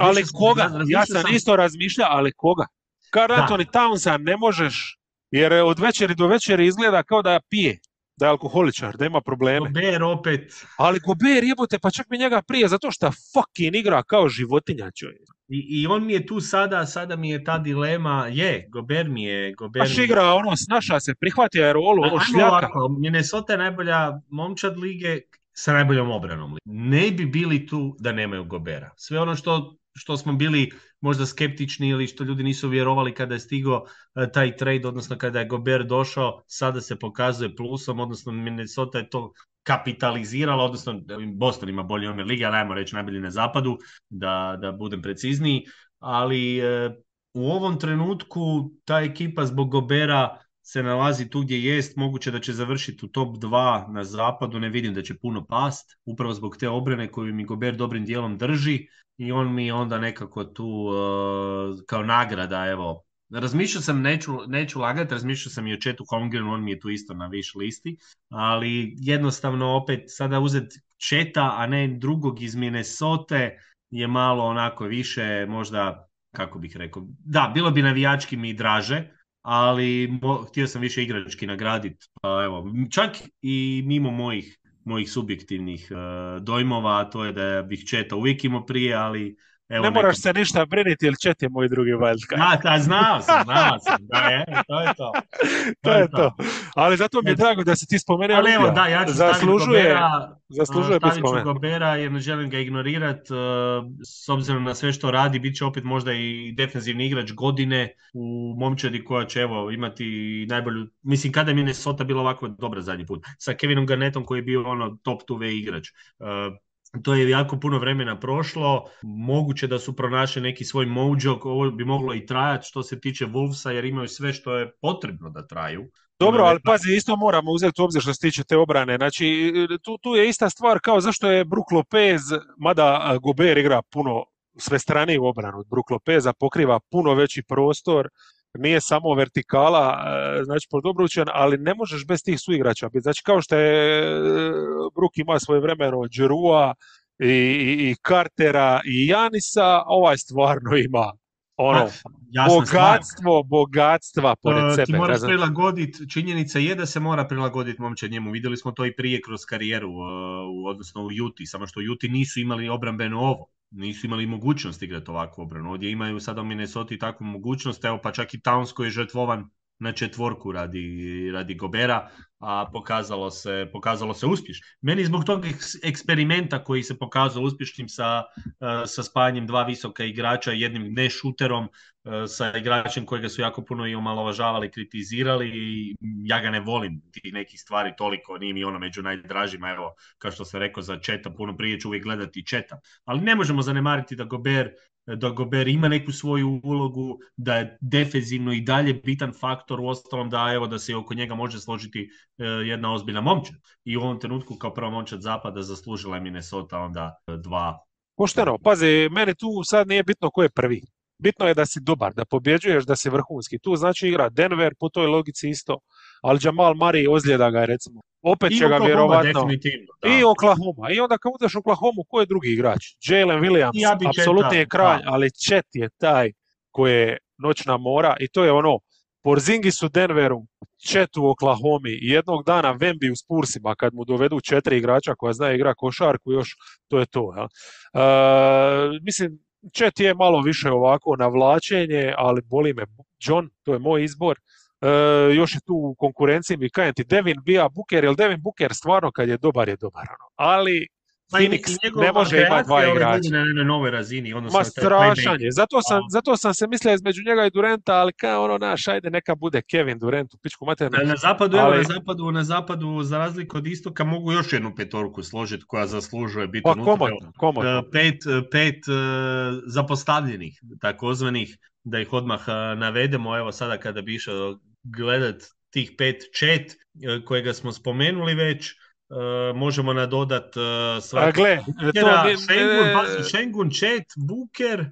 Ali sam- koga? razmišljao Ja sam isto razmišljao, ali koga? Karl. Anthony Townsa ne možeš, jer od večeri do večeri izgleda kao da pije, da je alkoholičar, da ima probleme. Gobert opet, Ali Gober jebote, pa čak mi njega prije, zato što fucking igra kao životinja čovjek. i, i on mi je tu sada, sada mi je ta dilema, je, Gobert mi je, mi je- igra, ono, snaša se, prihvati aerolu, ono, šljaka. ovako, Minnesota je najbolja momčad lige sa najboljom obranom. Ne bi bili tu da nemaju Gobera. Sve ono što, što smo bili možda skeptični ili što ljudi nisu vjerovali kada je stigao e, taj trade, odnosno kada je Gober došao, sada se pokazuje plusom, odnosno Minnesota je to kapitalizirala, odnosno Boston ima bolji omjer lige, ali ajmo reći najbolji na zapadu, da, da budem precizniji, ali e, u ovom trenutku ta ekipa zbog Gobera se nalazi tu gdje jest, moguće da će završiti u top 2 na zapadu, ne vidim da će puno past, upravo zbog te obrane koju mi Gober dobrim dijelom drži i on mi onda nekako tu uh, kao nagrada, evo, Razmišljao sam, neću, neću lagati, razmišljao sam i o Četu Holmgrenu, on mi je tu isto na viš listi, ali jednostavno opet sada uzet Četa, a ne drugog iz Minnesota je malo onako više možda, kako bih rekao, da, bilo bi navijački mi draže, ali htio sam više igrački nagraditi, pa evo, čak i mimo mojih mojih subjektivnih uh, dojmova, to je da bih Četa uvijek imao prije, ali Evo ne moraš se ništa briniti, jer Čet je moj drugi wildcard. Da, da, znao sam, znao sam. Da, je, to je to. to, je to. Ali zato mi je drago da se ti spomenuo. Ali evo, da, ja ću zaslužuje, Gobera, zaslužuje stavit ću Gobera jer ne želim ga ignorirat. S obzirom na sve što radi, bit će opet možda i defensivni igrač godine u momčadi koja će evo, imati najbolju... Mislim, kada je Minnesota bila ovako dobra zadnji put. Sa Kevinom Garnetom koji je bio ono top 2 igrač to je jako puno vremena prošlo, moguće da su pronašli neki svoj mojo, ovo bi moglo i trajati što se tiče Wolvesa jer imaju sve što je potrebno da traju. Dobro, ali pazi, isto moramo uzeti u obzir što se tiče te obrane. Znači, tu, tu je ista stvar kao zašto je Brook Lopez, mada Gober igra puno sve strane u obranu od Brook Lopeza, pokriva puno veći prostor, nije samo vertikala, znači podobručen, ali ne možeš bez tih suigrača biti. Znači kao što je Brook ima svoje vremeno Džerua i, i, i Cartera i Janisa, ovaj stvarno ima ono, bogatstvo, bogatstva pored uh, sebe. Ti moraš prilagoditi, činjenica je da se mora prilagoditi momče njemu. Vidjeli smo to i prije kroz karijeru, uh, odnosno u Juti, samo što u Juti nisu imali obrambeno ovo nisu imali mogućnost igrati ovakvu obranu. Ovdje imaju sada u Minnesota takvu mogućnost, evo pa čak i Towns koji je žrtvovan na četvorku radi, radi Gobera, a pokazalo se, pokazalo se uspješno. Meni zbog tog eksperimenta koji se pokazao uspješnim sa, e, sa spajanjem dva visoka igrača, jednim ne šuterom, e, sa igračem kojega su jako puno i omalovažavali, kritizirali i ja ga ne volim ti nekih stvari toliko, nije mi ono među najdražima, evo, kao što sam rekao za Četa, puno prije ću uvijek gledati Četa. Ali ne možemo zanemariti da Gober da Gober ima neku svoju ulogu, da je defenzivno i dalje bitan faktor, u ostalom da evo da se oko njega može složiti e, jedna ozbiljna momčad. I u ovom trenutku kao prva momčad zapada zaslužila je Minnesota onda dva. Pošteno, pazi, meni tu sad nije bitno ko je prvi. Bitno je da si dobar, da pobjeđuješ, da si vrhunski. Tu znači igra Denver, po toj logici isto, ali Jamal Murray ozljeda ga je recimo. Opet I će ga vjerovatno. I Oklahoma. I onda kad udeš Oklahoma, ko je drugi igrač? Jalen Williams, ja apsolutni je kralj, ali Chet je taj koji je noćna mora i to je ono, Porzingis u Denveru, Chet u Oklahomi i jednog dana Vembi u Spursima kad mu dovedu četiri igrača koja zna igra košarku još, to je to. Ja. Uh, mislim, Chet je malo više ovako navlačenje, ali boli me John, to je moj izbor. E, još je tu u konkurenciji mi kajem ti Devin bija Booker, jer Devin Booker stvarno kad je dobar je dobar. Ono. Ali pa Phoenix ne može imati dva igrača. Na, na novoj razini. Ma strašan je. Zato sam, zato sam se mislio između njega i Durenta, ali kao ono naš, ajde neka bude Kevin Durant u pičku maternu. Na, zapadu, ali... na zapadu, na zapadu, za razliku od istoka, mogu još jednu petorku složiti koja zaslužuje biti pa, unutra. Komodno, e, Pet, pet uh, zapostavljenih, takozvanih, da ih odmah navedemo. Evo sada kada bi išao gledat tih pet e, kojega smo spomenuli već, e, možemo nadodat uh, svaki... Gle, to... Šengun, Chat, Buker,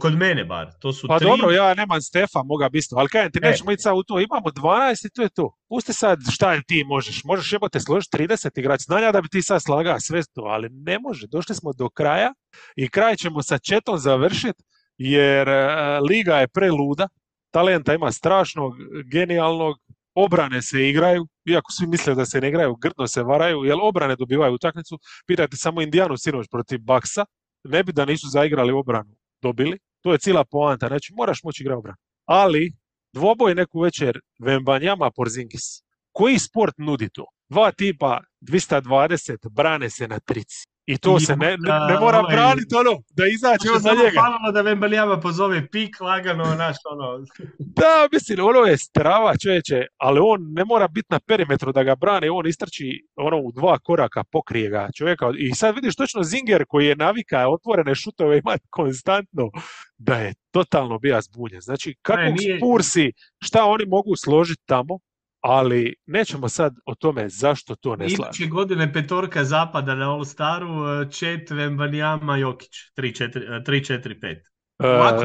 kod mene bar, to su pa tri. dobro, ja nemam Stefa, moga bi isto, ali kajem ti, nećemo ići sad u to, imamo 12 i to je to. Pusti sad šta ti možeš, možeš jebote složiti 30 igrač znanja da bi ti sad slagao sve to, ali ne može, došli smo do kraja i kraj ćemo sa Četom završiti, jer liga je preluda, talenta ima strašnog, genijalnog, obrane se igraju, iako svi misle da se ne igraju, grdno se varaju, jer obrane dobivaju utakmicu. Pitajte samo Indijanu sinoć protiv Baksa, ne bi da nisu zaigrali obranu dobili. To je cijela poanta, znači moraš moći igrati obranu. Ali, dvoboj neku večer Vembanjama Porzingis. Koji sport nudi to? Dva tipa 220 brane se na trici. I to se ne, ne, ne mora ovaj, braniti ono, da izađe Što za njega. falilo da Vembalijama pozove pik lagano, naš ono... Da, mislim, ono je strava čovječe, ali on ne mora biti na perimetru da ga brani, on istrči ono u dva koraka, pokrije ga čovjeka. I sad vidiš točno Zinger koji je navika otvorene šutove imati konstantno, da je totalno bio zbunjen. Znači, kakvog nije- Spursi, šta oni mogu složiti tamo, ali nećemo sad o tome zašto to ne slažu. Iduće godine petorka zapada na All Staru, eh, Čet, Vembanijama, Jokić. 3-4-5. Lako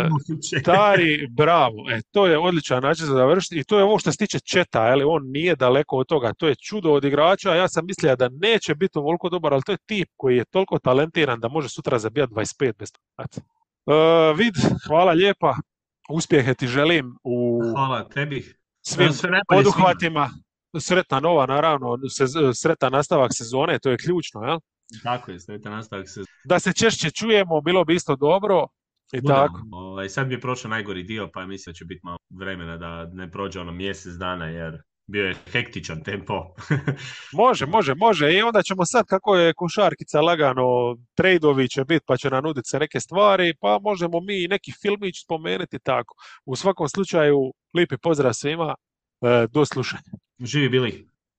E. Stari, bravo. E, to je odličan način za završiti i to je ovo što se tiče Četa, ali on nije daleko od toga. To je čudo od igrača. Ja sam mislio da neće biti ovoliko dobar, ali to je tip koji je toliko talentiran da može sutra zabijati 25 bez. E, vid, hvala lijepa. Uspjehe ti želim u Hvala tebi. Svim poduhvatima. Sretna nova, naravno, sretan nastavak sezone, to je ključno, jel? Tako je, sretan nastavak se Da se češće čujemo, bilo bi isto dobro. I Budemo. tako. Ovaj, sad mi je prošao najgori dio, pa mislim da će biti malo vremena da ne prođe ono mjesec dana, jer bio je hektičan tempo. Može, može, može. I onda ćemo sad, kako je košarkica lagano, trejdovi će biti, pa će nam nuditi se neke stvari, pa možemo mi i neki filmić spomenuti tako. U svakom slučaju, lijepi pozdrav svima, e, do slušanja. Živi bili.